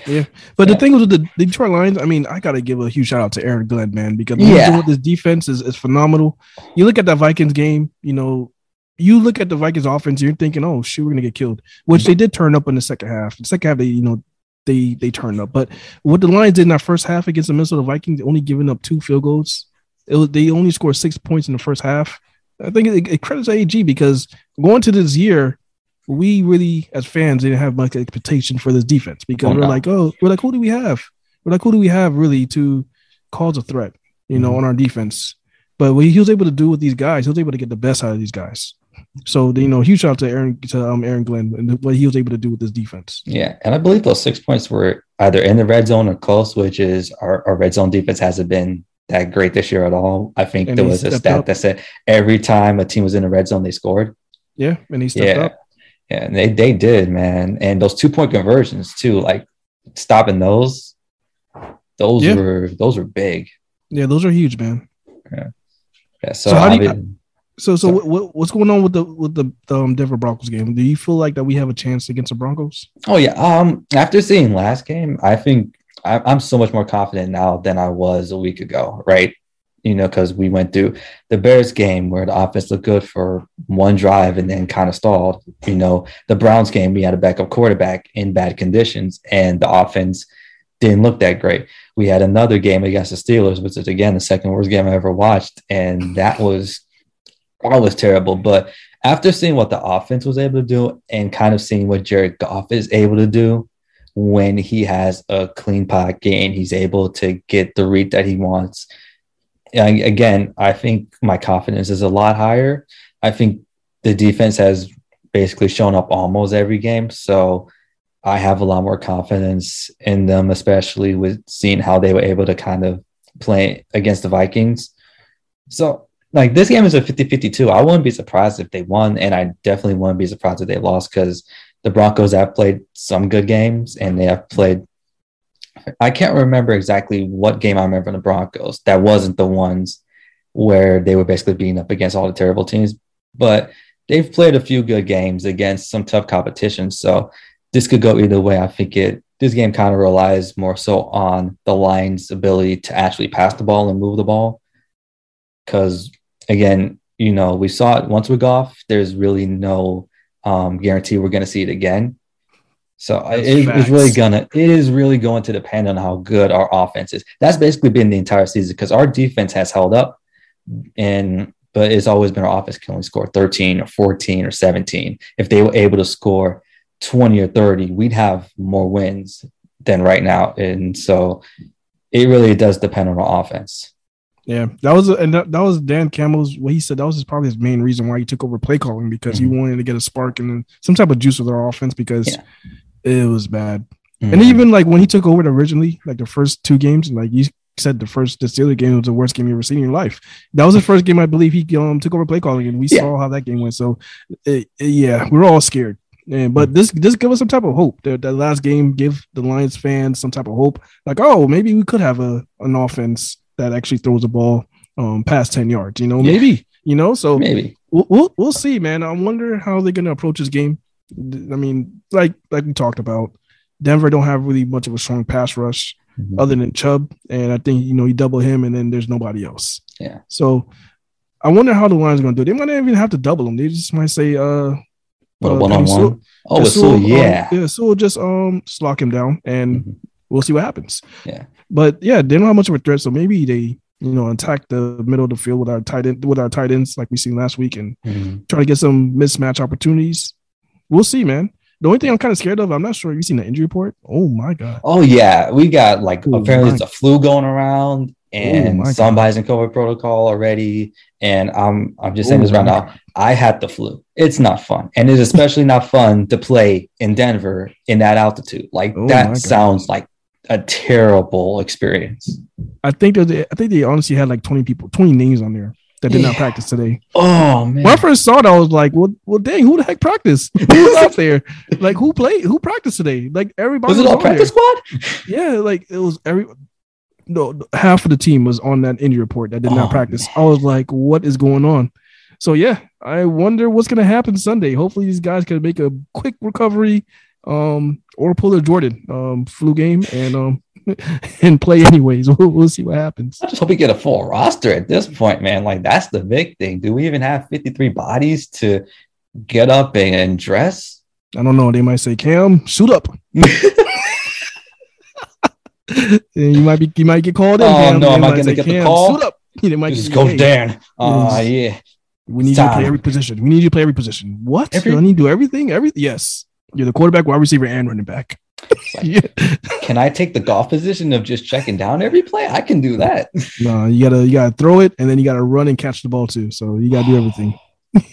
Speaker 3: Yeah, but yeah. the thing was with the, Detroit Lions, I mean, I gotta give a huge shout out to Aaron Glenn, man, because yeah, this defense is, is phenomenal. You look at that Vikings game, you know, you look at the Vikings offense, you're thinking, oh shoot, we're gonna get killed, which they did turn up in the second half. The second half, they you know they they turned up. But what the Lions did in that first half against the Minnesota Vikings, only giving up two field goals. It was, they only scored six points in the first half. I think it, it credits AG because going to this year, we really as fans didn't have much expectation for this defense because oh, we're no. like, oh, we're like, who do we have? We're like, who do we have really to cause a threat, you know, mm-hmm. on our defense? But what he was able to do with these guys, he was able to get the best out of these guys. So you know, huge shout out to Aaron to um, Aaron Glenn and what he was able to do with this defense.
Speaker 2: Yeah, and I believe those six points were either in the red zone or close, which is our, our red zone defense hasn't been that great this year at all. I think and there was a stat up. that said every time a team was in the red zone, they scored.
Speaker 3: Yeah, and he stepped
Speaker 2: yeah.
Speaker 3: up.
Speaker 2: Yeah, and they they did, man. And those two point conversions too, like stopping those, those yeah. were those were big.
Speaker 3: Yeah, those are huge, man.
Speaker 2: Yeah. Yeah. So, so how do you,
Speaker 3: so, so what, what's going on with the with the, the um, Denver Broncos game? Do you feel like that we have a chance against the Broncos?
Speaker 2: Oh yeah. Um, after seeing last game, I think I, I'm so much more confident now than I was a week ago. Right. You know, because we went through the Bears game where the offense looked good for one drive and then kind of stalled. You know, the Browns game, we had a backup quarterback in bad conditions and the offense didn't look that great. We had another game against the Steelers, which is again the second worst game I ever watched, and that was all was terrible. But after seeing what the offense was able to do and kind of seeing what Jared Goff is able to do when he has a clean pocket game, he's able to get the read that he wants. Again, I think my confidence is a lot higher. I think the defense has basically shown up almost every game. So I have a lot more confidence in them, especially with seeing how they were able to kind of play against the Vikings. So like this game is a 50-52. I wouldn't be surprised if they won, and I definitely wouldn't be surprised if they lost because the Broncos have played some good games and they have played. I can't remember exactly what game I remember from the Broncos. That wasn't the ones where they were basically beating up against all the terrible teams, but they've played a few good games against some tough competition. So this could go either way. I think it this game kind of relies more so on the Lions' ability to actually pass the ball and move the ball. Because again, you know, we saw it once with Goff. There's really no um, guarantee we're going to see it again. So it, it's really gonna, it is really going to depend on how good our offense is. That's basically been the entire season because our defense has held up, and but it's always been our offense can only score 13 or 14 or 17. If they were able to score 20 or 30, we'd have more wins than right now. And so it really does depend on our offense.
Speaker 3: Yeah, that was and that, that was Dan Campbell's what he said. That was his, probably his main reason why he took over play calling because mm-hmm. he wanted to get a spark and some type of juice with our offense because yeah. It was bad. Mm-hmm. And even like when he took over originally, like the first two games, like you said, the first the Steelers game was the worst game you ever seen in your life. That was the first game I believe he um, took over play calling, and we yeah. saw how that game went. So, it, it, yeah, we're all scared. And, but this this give us some type of hope. The, the last game give the Lions fans some type of hope. Like, oh, maybe we could have a an offense that actually throws the ball um, past 10 yards. You know, yeah. maybe You know, so
Speaker 2: maybe
Speaker 3: we'll, we'll we'll see, man. I wonder how they're gonna approach this game. I mean, like like we talked about, Denver don't have really much of a strong pass rush
Speaker 2: Mhm.
Speaker 3: other than Chubb, and I think you know you double him, and then there's nobody else.
Speaker 2: Yeah.
Speaker 3: So I wonder how the Lions are gonna do. They might not even have to double him. They just might say, uh,
Speaker 2: What,
Speaker 3: uh,
Speaker 2: one on
Speaker 3: Sewell-
Speaker 2: one. Oh,
Speaker 3: yeah, Sewell,
Speaker 2: Sewell, yeah.
Speaker 3: um, yeah. So we'll just um just lock him down, and
Speaker 2: Mhm.
Speaker 3: we'll see what happens.
Speaker 2: Yeah.
Speaker 3: But yeah, they don't have much of a threat, so maybe they you know attack the middle of the field with our tight end with our tight ends like we seen last week, and
Speaker 2: Mhm.
Speaker 3: try to get some mismatch opportunities. We'll see, man. The only thing I'm kind of scared of, I'm not sure. Have you seen the injury report? Oh my god.
Speaker 2: Oh yeah, we got like
Speaker 3: Oh,
Speaker 2: apparently it's a flu going around, and
Speaker 3: God.
Speaker 2: somebody's in COVID protocol already. And I'm I'm just saying this
Speaker 3: Oh,
Speaker 2: right
Speaker 3: my
Speaker 2: now. I had the flu. It's not fun, and it's especially not fun to play in Denver in that altitude. Like
Speaker 3: Oh,
Speaker 2: that sounds like a terrible experience.
Speaker 3: I think that they, I think they honestly had like 20 people, 20 names on there that did not practice today.
Speaker 2: Oh man,
Speaker 3: When I first saw it, I was like, well, well, dang, who the heck practiced? Who was out there? Like, who played? Who practiced today? Like, everybody
Speaker 2: was it all practice squad?
Speaker 3: Yeah, like it was every. No, half of the team was on that injury report that did
Speaker 2: Oh,
Speaker 3: not practice. I was like, what is going on? So yeah, I wonder what's gonna happen Sunday. Hopefully, these guys can make a quick recovery, um, or pull a Jordan um flu game and um and play anyways. We'll, we'll see what happens.
Speaker 2: I just hope we get a full roster at this point, man. Like that's the big thing. Do we even have 53 bodies to get up and, and dress?
Speaker 3: I don't know. They might say, Cam, shoot up. You might be you might get called in.
Speaker 2: Oh,
Speaker 3: Cam.
Speaker 2: no,
Speaker 3: They
Speaker 2: am I gonna
Speaker 3: say,
Speaker 2: get the call?"
Speaker 3: Suit up. They might
Speaker 2: This is
Speaker 3: give
Speaker 2: Coach
Speaker 3: you, "Hey.
Speaker 2: Uh,
Speaker 3: Yes.
Speaker 2: yeah.
Speaker 3: We need you to play every position. We need you to play every position. What?
Speaker 2: Every-
Speaker 3: I need to do everything. Every yes. You're the quarterback, wide receiver, and running back. Yeah.
Speaker 2: Can I take the Goff position of just checking down every play? I can do that.
Speaker 3: No, you gotta you gotta throw it and then you gotta run and catch the ball too. So you gotta do everything.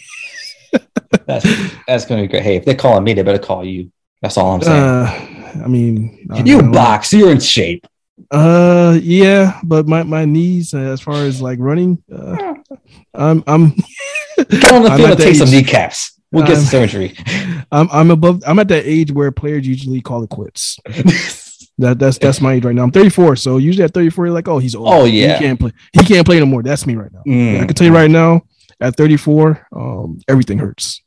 Speaker 2: That's that's gonna be great. Hey, if they're calling me, they better call you. That's all I'm saying.
Speaker 3: Uh, I mean, I
Speaker 2: you
Speaker 3: know.
Speaker 2: box, you're in shape.
Speaker 3: Uh, yeah, but my my knees, uh, as far as like running, uh, I'm I'm
Speaker 2: Get on the field and take some
Speaker 3: age-
Speaker 2: kneecaps. We'll get some surgery.
Speaker 3: I'm I'm above. I'm at that age where players usually call it quits. That that's that's my age right now. I'm 34, so usually at 34, you're like, oh, he's old.
Speaker 2: Oh, yeah.
Speaker 3: he can't play. He can't play no more. That's me right now.
Speaker 2: Mm.
Speaker 3: I can tell you right now, at 34, um, everything hurts.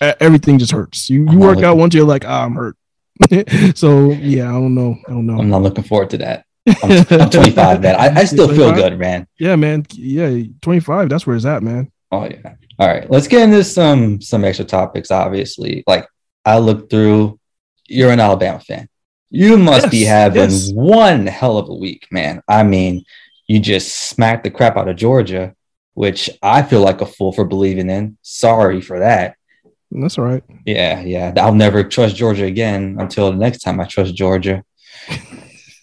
Speaker 3: Everything just hurts. You you
Speaker 2: I'm
Speaker 3: work out once you're like, ah, I'm hurt. so yeah, I don't know. I don't know.
Speaker 2: I'm not looking forward to that. I'm, I'm 25, man. I, I still feel good, man.
Speaker 3: Yeah, man. Yeah, 25. That's where it's at, man.
Speaker 2: Oh yeah. All right. Let's get into some some extra topics. Obviously, like I looked through. You're an Alabama fan. You must be having
Speaker 3: yes.
Speaker 2: one hell of a week, man. I mean, you just smacked the crap out of Georgia, which I feel like a fool for believing in. Sorry for that.
Speaker 3: That's all right.
Speaker 2: Yeah, yeah. I'll never trust Georgia again until the next time I trust Georgia.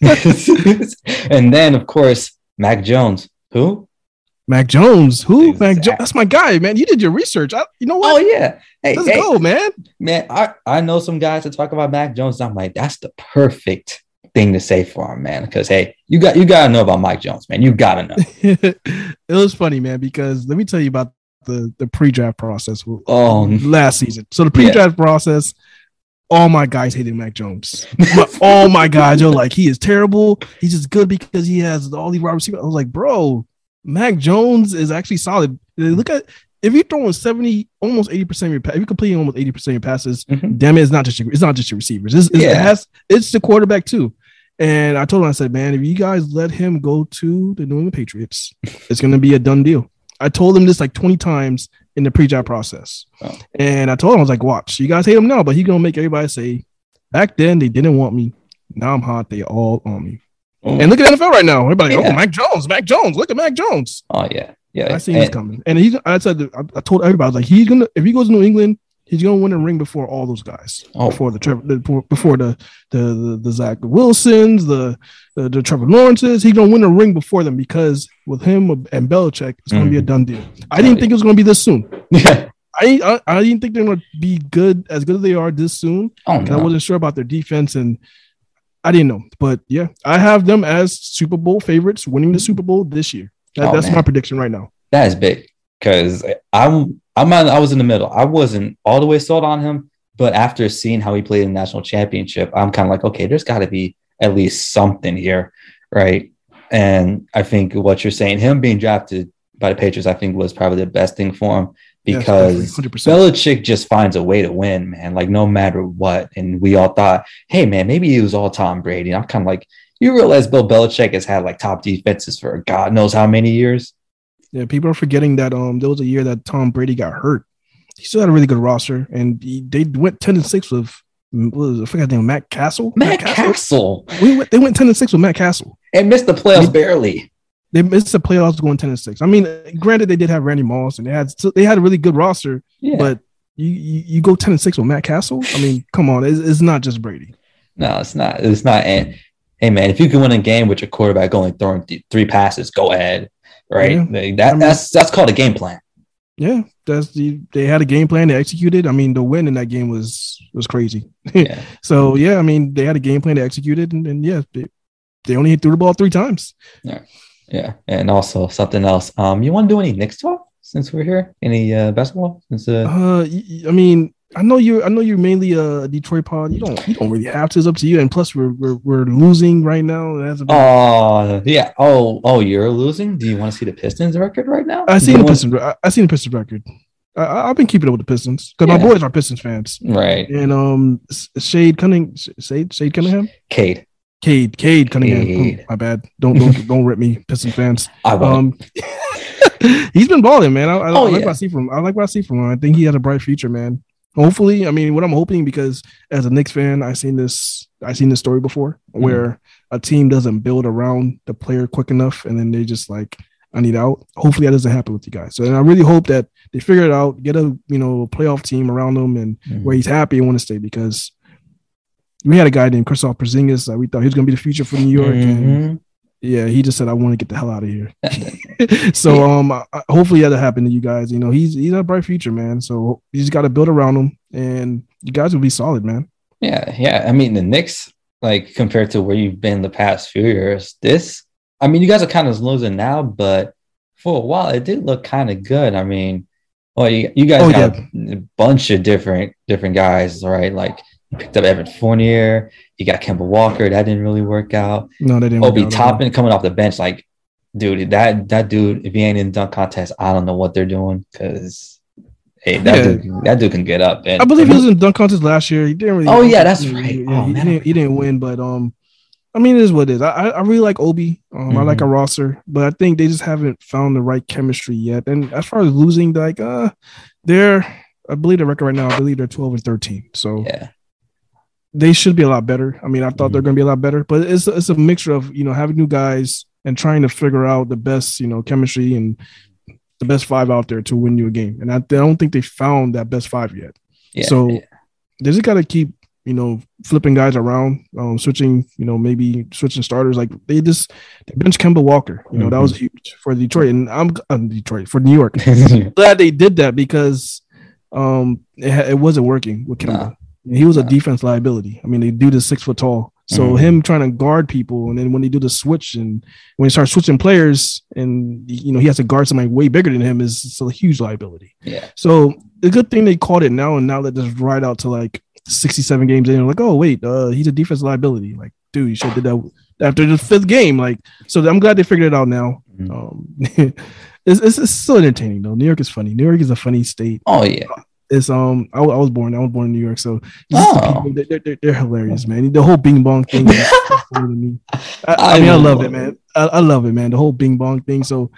Speaker 2: and then, of course, Mac Jones. Who?
Speaker 3: Mac Jones. Who? Mac
Speaker 2: Exact-
Speaker 3: Jones. That's my guy, man. You did your research. I, you know what?
Speaker 2: Oh yeah. Hey,
Speaker 3: Let's
Speaker 2: hey,
Speaker 3: go, man.
Speaker 2: man. I, I know some guys that talk about Mac Jones. I'm like, that's the perfect thing to say for him, man. Because hey, you got you gotta know about Mike Jones, man. You gotta know.
Speaker 3: it was funny, man, because let me tell you about the the pre-draft process
Speaker 2: Oh um,
Speaker 3: last season. So the pre-draft process, all my guys hated Mac Jones. My- all my guys are like, he is terrible. He's just good because he has all these wide receivers. I was like, bro, Mac Jones is actually solid. Look at if you're throwing 70, almost 80% of your if you're completing almost 80% of your passes,
Speaker 2: Mhm.
Speaker 3: damn it, it's not just your, it's not just your receivers. It's, it's, it
Speaker 2: Yeah.
Speaker 3: has, it's the quarterback too. And I told him, I said, man, if you guys let him go to the New England Patriots, it's going to be a done deal. I told him this like 20 times in the pre-draft process.
Speaker 2: Oh.
Speaker 3: And I told him, I was like, watch, you guys hate him now, but he's going to make everybody say, back then they didn't want me. Now I'm hot. They all on me.
Speaker 2: Oh.
Speaker 3: And look at NFL right now. Everybody,
Speaker 2: Yeah.
Speaker 3: oh, Mac Jones, Mac Jones. Look at Mac Jones.
Speaker 2: Oh yeah, yeah.
Speaker 3: I see he's coming. And he's, I said, I, told everybody, I was like, he's to, if he goes to New England, he's to win a ring before all those guys.
Speaker 2: Oh.
Speaker 3: Before the, Trevor- the before- the, the, the, the Zach Wilsons, the, the, the Trevor Lawrences, he's to win a ring before them because with him and Belichick, it's going to be a
Speaker 2: Mm-hmm.
Speaker 3: done deal. I didn't think it was to be this soon.
Speaker 2: Yeah.
Speaker 3: I, I I didn't think they're to be good as good as they are this soon.
Speaker 2: Oh
Speaker 3: 'cause I wasn't sure about their defense and I didn't know. But yeah, I have them as Super Bowl favorites winning the Super Bowl this year. That,
Speaker 2: Oh,
Speaker 3: that's
Speaker 2: man.
Speaker 3: my prediction right now.
Speaker 2: That is big because I'm I'm on, I was in the middle. I wasn't all the way sold on him, but after seeing how he played in the national championship, I'm kind of like, okay, there's got to be at least something here, right? And I think what you're saying, him being drafted by the Patriots, I think was probably the best thing for him because
Speaker 3: 100%.
Speaker 2: Belichick just finds a way to win, man. Like no matter what. And we all thought, hey, man, maybe it was all Tom Brady. And I'm kind of like, you realize Bill Belichick has had like top defenses for God knows how many years.
Speaker 3: Yeah, people are forgetting that um there was a year that Tom Brady got hurt. He still had a really good roster, and he, they went ten and six with what was I forgot his name, Matt Cassel.
Speaker 2: Matt Cassel
Speaker 3: We went, they went ten and six with Matt Cassel.
Speaker 2: and missed the playoffs
Speaker 3: He-
Speaker 2: barely.
Speaker 3: They missed the playoffs going ten and six. I mean, granted they did have Randy Moss and they had they had a really good roster,
Speaker 2: Yeah.
Speaker 3: but you, you you go ten and six with Matt Cassel. I mean, come on, it's, it's not just Brady.
Speaker 2: No, it's not. It's not. And hey, man, if you can win a game with your quarterback only throwing th- three passes, go ahead. Right.
Speaker 3: Yeah.
Speaker 2: Like, that,
Speaker 3: I mean-
Speaker 2: that's that's called a game plan.
Speaker 3: Yeah, that's the they had a game plan. They executed. I mean, the win in that game was was crazy.
Speaker 2: Yeah.
Speaker 3: So yeah, I mean, they had a game plan. They executed, and, and yeah, they, they only threw the ball three times.
Speaker 2: Yeah. Yeah, and also something else. Um, you want to do any Knicks talk since we're here? Any uh, basketball? Since uh,
Speaker 3: Uh, I mean, I know you're. I know you're mainly a Detroit pod. You don't. You don't really have to. It's up to you. And plus, we're we're, we're losing right now. That's a
Speaker 2: oh yeah. Oh oh, you're losing. Do you want to see the Pistons record right now?
Speaker 3: I seen the
Speaker 2: want-
Speaker 3: Pistons. I, I seen the Pistons record. I- I've been keeping up with the Pistons because
Speaker 2: Yeah.
Speaker 3: my boys are Pistons fans.
Speaker 2: Right.
Speaker 3: And um, Shade Cunningham, Shade Shade Cunningham,
Speaker 2: Cade.
Speaker 3: Cade Cade Cunningham.
Speaker 2: Cade.
Speaker 3: Oh, my bad. Don't don't don't rip me, Pistons fans.
Speaker 2: I won't.
Speaker 3: Um, he's been balling, man. I, I,
Speaker 2: Oh,
Speaker 3: I like
Speaker 2: yeah.
Speaker 3: what I see from him. I like what I see from him. I think he has a bright future, man. Hopefully, I mean, what I'm hoping because as a Knicks fan, I've seen this, I've seen this story before
Speaker 2: Mm-hmm.
Speaker 3: where a team doesn't build around the player quick enough, and then they just like, I need out. Hopefully, that doesn't happen with you guys. So, and I really hope that they figure it out, get a you know playoff team around them, and
Speaker 2: Mhm.
Speaker 3: where he's happy and want to stay because. We had a guy named Kristaps Porzingis that we thought he was going to be the future for New York, and
Speaker 2: Mhm.
Speaker 3: yeah, he just said, "I want to get the hell out of here." so, um, I, hopefully that'll happen to you guys. You know, he's he's a bright future, man. So you just got to build around him, and you guys will be solid, man.
Speaker 2: Yeah, yeah. I mean, the Knicks, like compared to where you've been the past few years, this, I mean, you guys are kind of losing now, but for a while, it did look kind of good. I mean, well, you, you guys
Speaker 3: Oh,
Speaker 2: got a bunch of different different guys, right? Like picked up Evan Fournier, you got Kemba Walker, that didn't really work out.
Speaker 3: No, they didn't.
Speaker 2: Obi. Toppin coming off the bench, like, dude, that that dude, if he ain't in dunk contest, I don't know what they're doing because. Hey, that,
Speaker 3: Yeah.
Speaker 2: dude, that dude can get up. And
Speaker 3: I believe he was in dunk contest last year. He didn't really.
Speaker 2: Oh, yeah, that's right.
Speaker 3: he-
Speaker 2: Oh,
Speaker 3: he,
Speaker 2: man,
Speaker 3: didn't, he didn't win, but um, I mean, it is what it is. I I, really like Obi. Um, I like
Speaker 2: Mm-hmm.
Speaker 3: a roster, but I think they just haven't found the right chemistry yet. And as far as losing, like uh, they're I believe the record right now. I believe they're twelve and thirteen. So
Speaker 2: yeah.
Speaker 3: They should be a lot better. I mean, I thought they're
Speaker 2: Mhm.
Speaker 3: going to be a lot better, but it's it's a mixture of you know having new guys and trying to figure out the best you know chemistry and the best five out there to win you a game. And I, I don't think they found that best five yet.
Speaker 2: Yeah,
Speaker 3: So-
Speaker 2: yeah.
Speaker 3: They just got to keep you know flipping guys around, um, switching you know maybe switching starters. Like they just they bench Kemba Walker. You know that
Speaker 2: Mhm.
Speaker 3: was huge for Detroit, and I'm uh, Detroit for New York. Glad they did that because um it, it wasn't working with Kemba. He was a defense liability. I mean, they do the six foot tall. So
Speaker 2: Mhm.
Speaker 3: him trying to guard people, and then when they do the switch, and when he starts switching players, and you know he has to guard somebody way bigger than him, is a huge liability.
Speaker 2: yeah.
Speaker 3: So the good thing they caught it now, and now let this ride out to like sixty-seven games in, like, oh wait, uh, he's a defense liability. Like, dude, you should have did that after the fifth game. Like, so I'm glad they figured it out now.
Speaker 2: Mhm.
Speaker 3: Um, it's, it's it's still entertaining though. New York is funny. New York is a funny state.
Speaker 2: Oh yeah.
Speaker 3: It's um, I, I was born. I was born in New York, so
Speaker 2: Oh.
Speaker 3: people, they're, they're, they're hilarious, man. The whole Bing Bong thing. is me. I, I
Speaker 2: I
Speaker 3: mean, I love it, man. I, I love it, man. The whole Bing Bong thing. So,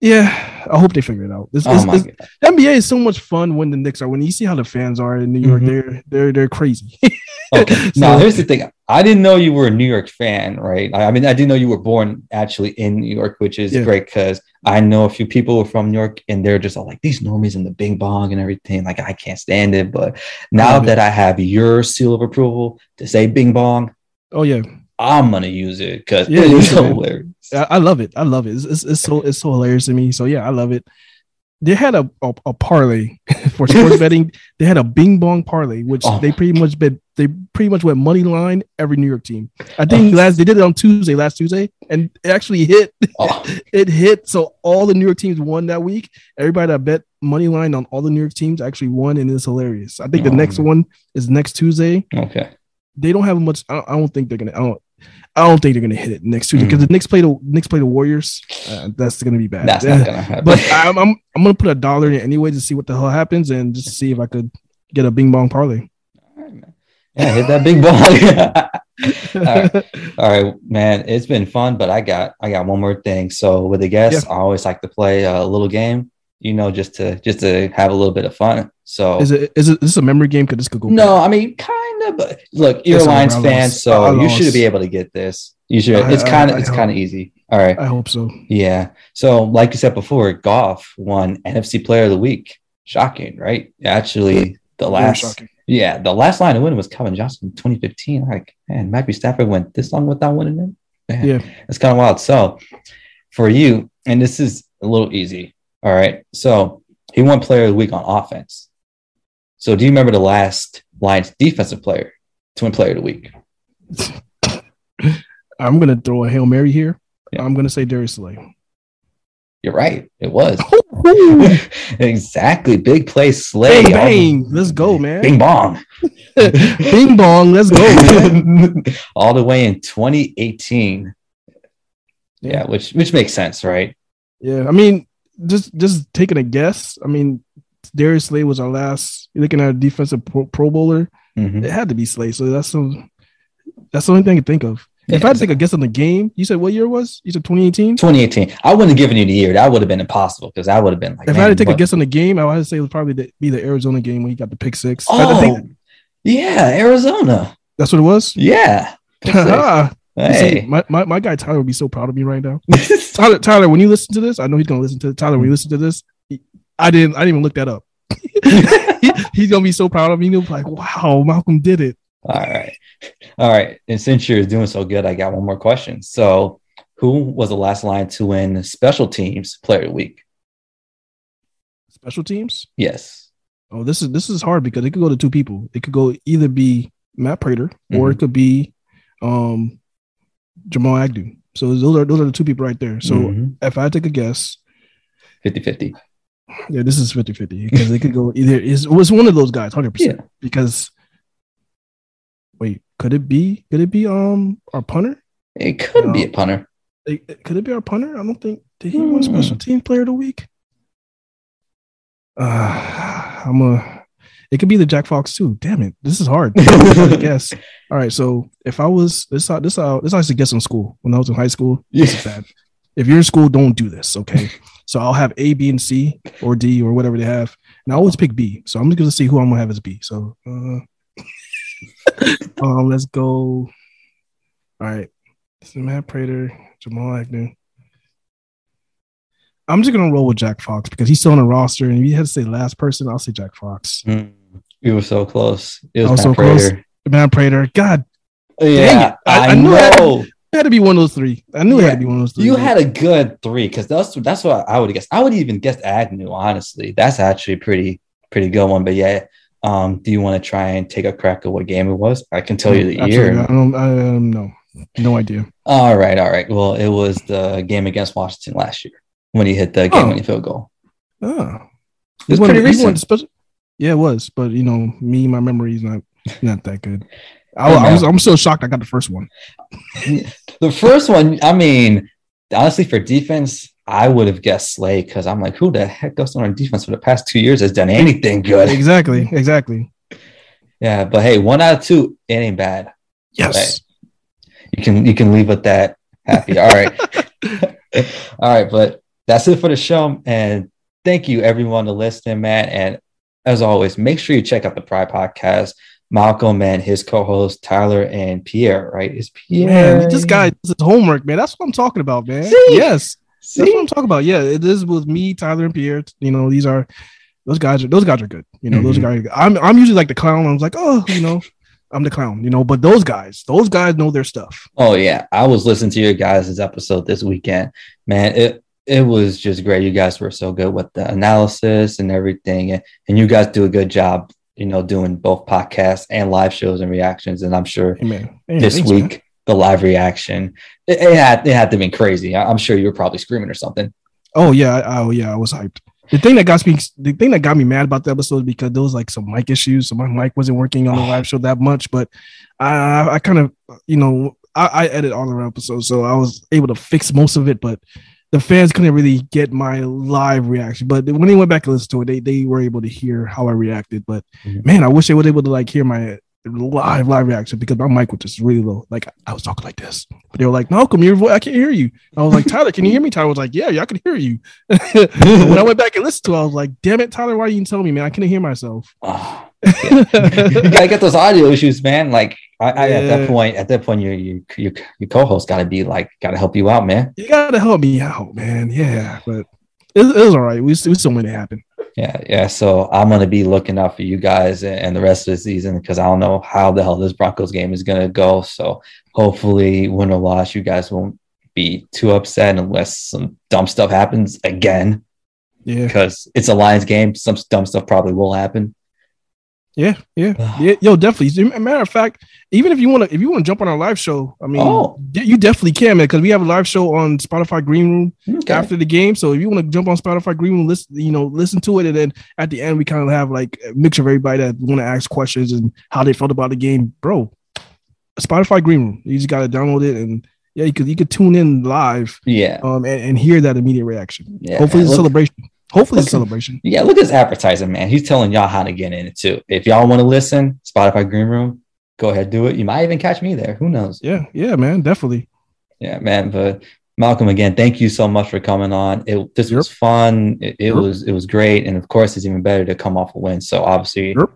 Speaker 3: yeah, I hope they figure it out. It's,
Speaker 2: Oh
Speaker 3: it's,
Speaker 2: my
Speaker 3: it's-
Speaker 2: god.
Speaker 3: NBA is so much fun when the Knicks are. When you see how the fans are in New York,
Speaker 2: Mhm.
Speaker 3: they're they're they're crazy.
Speaker 2: Okay. now
Speaker 3: So-
Speaker 2: here's the thing. I didn't know you were a New York fan, right? I I mean, I didn't know you were born actually in New York, which is
Speaker 3: Yeah.
Speaker 2: great because I know a few people from New York and they're just all like these normies and the Bing Bong and everything. Like I can't stand it. But now
Speaker 3: love it.
Speaker 2: that I have your seal of approval to say Bing Bong,
Speaker 3: oh yeah,
Speaker 2: I'm gonna use it because
Speaker 3: Yeah,
Speaker 2: it is
Speaker 3: use it, man.
Speaker 2: hilarious.
Speaker 3: I, I love it. I love it. It's, it's, it's so it's so hilarious to me. So yeah, I love it. They had a a, a parlay for sports betting. They had a Bing Bong parlay, which
Speaker 2: Oh.
Speaker 3: they pretty much bet. They pretty much went money line every New York team. I think oh. last they did it on Tuesday, last Tuesday, and it actually hit.
Speaker 2: Oh,
Speaker 3: It hit. So all the New York teams won that week. Everybody that bet money line on all the New York teams actually won, and it's hilarious. I think the
Speaker 2: Oh,
Speaker 3: next one is next Tuesday.
Speaker 2: okay.
Speaker 3: They don't have much. I don't, I don't think they're gonna. I don't. I don't think they're gonna hit it next Tuesday because mm. the Knicks play the Knicks play the Warriors. Uh, that's gonna be bad.
Speaker 2: That's not gonna happen.
Speaker 3: But I'm, I'm, I'm gonna put a dollar in it anyway to see what the hell happens and just see if I could get a bing bong parlay.
Speaker 2: Yeah, hit that big ball. All, right. All right, man. It's been fun, but I got I got one more thing. So with the guests, yeah. I always like to play a little game, you know, just to just to have a little bit of fun. So
Speaker 3: is it is it this a memory game? Because this could go.
Speaker 2: No, back. I mean kind of. But look, you're a Lions fan, so you should be able to get this. You should. I, it's kind of it's kind of easy. All right.
Speaker 3: I hope so.
Speaker 2: Yeah. So like you said before, Goff won NFC Player of the Week. Shocking, right? Actually, the last yeah, the last line to win was Calvin Johnson in 2015. Like, man, Matthew Stafford went this long without winning it. Man,
Speaker 3: yeah,
Speaker 2: it's kind of wild. So, for you, and this is a little easy. All right. So, he won player of the week on offense. So, do you remember the last Lions defensive player to win player of the week?
Speaker 3: I'm going to throw a Hail Mary here. Yeah. I'm going to say Darius Slay.
Speaker 2: You're right. It was. exactly. Big play slay.
Speaker 3: Bang, bang. Let's go, man.
Speaker 2: Bing bong.
Speaker 3: Bing bong. Let's go.
Speaker 2: All the way in 2018. Yeah, which which makes sense, right?
Speaker 3: Yeah. I mean, just just taking a guess. I mean, Darius Slay was our last looking at a defensive pro, pro bowler. Mm-hmm. It had to be Slay. So that's some that's the only thing I can think of. If I had to take a guess on the game, you said what year it was? You said 2018?
Speaker 2: 2018. I wouldn't have given you the year. That would have been impossible because I would have been like,
Speaker 3: if I had to take what? a guess on the game, I would say it would probably be the Arizona game when he got the pick six.
Speaker 2: Oh, think, yeah, Arizona.
Speaker 3: That's what it was?
Speaker 2: Yeah.
Speaker 3: hey. See, my, my, my guy Tyler would be so proud of me right now. Tyler, Tyler, when you listen to this, I know he's gonna listen to Tyler. When you listen to this, I didn't I didn't even look that up. he, he's gonna be so proud of me. He'll be like, "Wow, Malcolm did it."
Speaker 2: All right. All right. And since you're doing so good, I got one more question. So, who was the last line to win special teams player of the week?
Speaker 3: Special teams?
Speaker 2: Yes.
Speaker 3: Oh, this is this is hard because it could go to two people. It could go either be Matt Prater mm-hmm. or it could be um Jamal Agnew. So those are those are the two people right there. So mm-hmm. if I take a guess,
Speaker 2: 50-50.
Speaker 3: Yeah, this is 50-50 because it could go either is was one of those guys, 100%. Yeah. Because Wait, could it be? Could it be um our punter?
Speaker 2: It could um, be a punter.
Speaker 3: It, could it be our punter? I don't think did he mm. win special team player of the week? Uh, I'm a. It could be the Jack Fox too. Damn it, this is hard. I guess. All right, so if I was this, this, how this I used to guess in school when I was in high school. This is bad. If you're in school, don't do this. Okay. So I'll have A, B, and C, or D, or whatever they have, and I always pick B. So I'm just gonna see who I'm gonna have as B. So uh, um, let's go. All right. This is Matt Prater, Jamal Agnew. I'm just gonna roll with Jack Fox because he's still on the roster, and if you had to say last person, I'll say Jack Fox.
Speaker 2: Mm, you were so close. It was, was so Prater. close.
Speaker 3: Matt Prater. God.
Speaker 2: Yeah, I, I, I, knew
Speaker 3: know. It had, to be one of those three. I knew yeah, it had to be one of those three.
Speaker 2: You had a good three because that's that's what I would guess. I would even guess Agnew. Honestly, that's actually pretty pretty good one. But yeah, um, do you want to try and take a crack at what game it was? I can tell you the year.
Speaker 3: I don't. I um, no, no idea.
Speaker 2: All right, all right. Well, it was the game against Washington last year when he hit the game-winning oh. field goal.
Speaker 3: Oh, it was pretty recent. Special- yeah, it was. But you know, me, my memory is not not that good. I, I was. I'm so shocked. I got the first one.
Speaker 2: the first one. I mean, honestly, for defense, I would have guessed Slay because I'm like, who the heck goes on our defense for the past two years has done anything good?
Speaker 3: Exactly, exactly.
Speaker 2: yeah, but hey, one out of two, it ain't bad.
Speaker 3: Yes,
Speaker 2: you can you can leave with that happy. All right, all right, but that's it for the show, and thank you everyone to listen, man. And as always, make sure you check out the Pride Podcast. Malcolm and his co-host Tyler and Pierre, right? Is Pierre?
Speaker 3: Man, this guy does his homework, man. That's what I'm talking about, man. See? Yes, See? That's what I'm talking about. Yeah, it is with me, Tyler, and Pierre. You know, these are those guys are those guys are good. You know, mm-hmm. those guys. I'm I'm usually like the clown. I was like, oh, you know, I'm the clown. You know, but those guys, those guys know their stuff.
Speaker 2: Oh yeah, I was listening to your guys' episode this weekend. Man, it it was just great. You guys were so good with the analysis and everything, and, and you guys do a good job. You know, doing both podcasts and live shows and reactions. And I'm sure Amen. This Thanks, week. Man the live reaction. It, it, had it had to be crazy. I, am sure you were probably screaming or something.
Speaker 3: Oh yeah, oh yeah, I was hyped. The thing that got me, the thing that got me mad about the episode because there was like some mic issues. So my mic wasn't working on the live show that much, but I, I kind of, you know, I, I edit all our episodes, so I was able to fix most of it, but the fans couldn't really get my live reaction. But when they went back and listened to it, they, they were able to hear how I reacted. But mm-hmm. man, I wish they were able to like hear my live live reaction because my mic was just really low. Like I was talking like this, but they were like, "Malcolm, your voice, I can't hear you." I was like, "Tyler, can you hear me?" Tyler was like, "Yeah, yeah, I can hear you." when I went back and listened to it, I was like, "Damn it, Tyler, why are you didn't tell me, man? I couldn't hear myself."
Speaker 2: Oh, you gotta get those audio issues, man. Like I, I yeah. at that point, at that point, your your your, your co-host got to be like, got to help you out, man.
Speaker 3: You got to help me out, man. Yeah, but it, it was all right. We we still made it happen.
Speaker 2: Yeah, yeah. So I'm gonna be looking out for you guys and the rest of the season because I don't know how the hell this Broncos game is gonna go. So hopefully, win or loss, you guys won't be too upset unless some dumb stuff happens again.
Speaker 3: Yeah,
Speaker 2: because it's a Lions game. Some dumb stuff probably will happen.
Speaker 3: Yeah, yeah, yeah. Yo, definitely. matter of fact, even if you want to, if you want to jump on our live show, I mean, oh. you definitely can, man. Because we have a live show on Spotify Green Room okay. after the game. So if you want to jump on Spotify Green Room, listen, you know, listen to it, and then at the end we kind of have like a mixture of everybody that want to ask questions and how they felt about the game, bro. Spotify Green Room. You just got to download it and yeah, you could you could tune in live.
Speaker 2: Yeah.
Speaker 3: Um, and, and hear that immediate reaction. Yeah. Hopefully, it's a celebration. Hopefully, it's a celebration.
Speaker 2: Yeah, look at his advertising, man. He's telling y'all how to get in it too. If y'all want to listen, Spotify Green Room, go ahead, do it. You might even catch me there. Who knows?
Speaker 3: Yeah, yeah, man, definitely.
Speaker 2: Yeah, man. But Malcolm, again, thank you so much for coming on. It this yep. was fun. It, it yep. was it was great, and of course, it's even better to come off a win. So obviously, yep.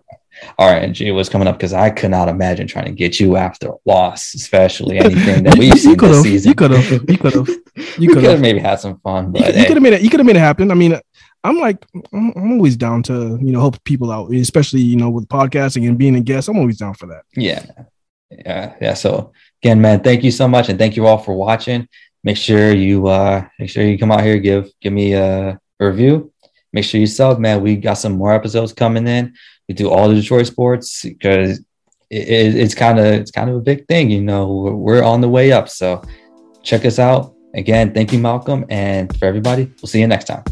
Speaker 2: RNG was coming up because I could not imagine trying to get you after a loss, especially anything that we've seen this season.
Speaker 3: You could have, you could have,
Speaker 2: you could have maybe had some fun. But
Speaker 3: you, you could have made it. You could have made it happen. I mean, I'm like, I'm, always down to, you know, help people out, especially, you know, with podcasting and being a guest. I'm always down for that.
Speaker 2: Yeah. Yeah. Yeah. So again, man, thank you so much. And thank you all for watching. Make sure you, uh, make sure you come out here, give, give me a, a review. Make sure you sub, man. We got some more episodes coming in. We do all the Detroit sports because it, it, it's kind of, it's kind of a big thing. You know, we're, we're on the way up. So check us out. Again, thank you, Malcolm. And for everybody, we'll see you next time.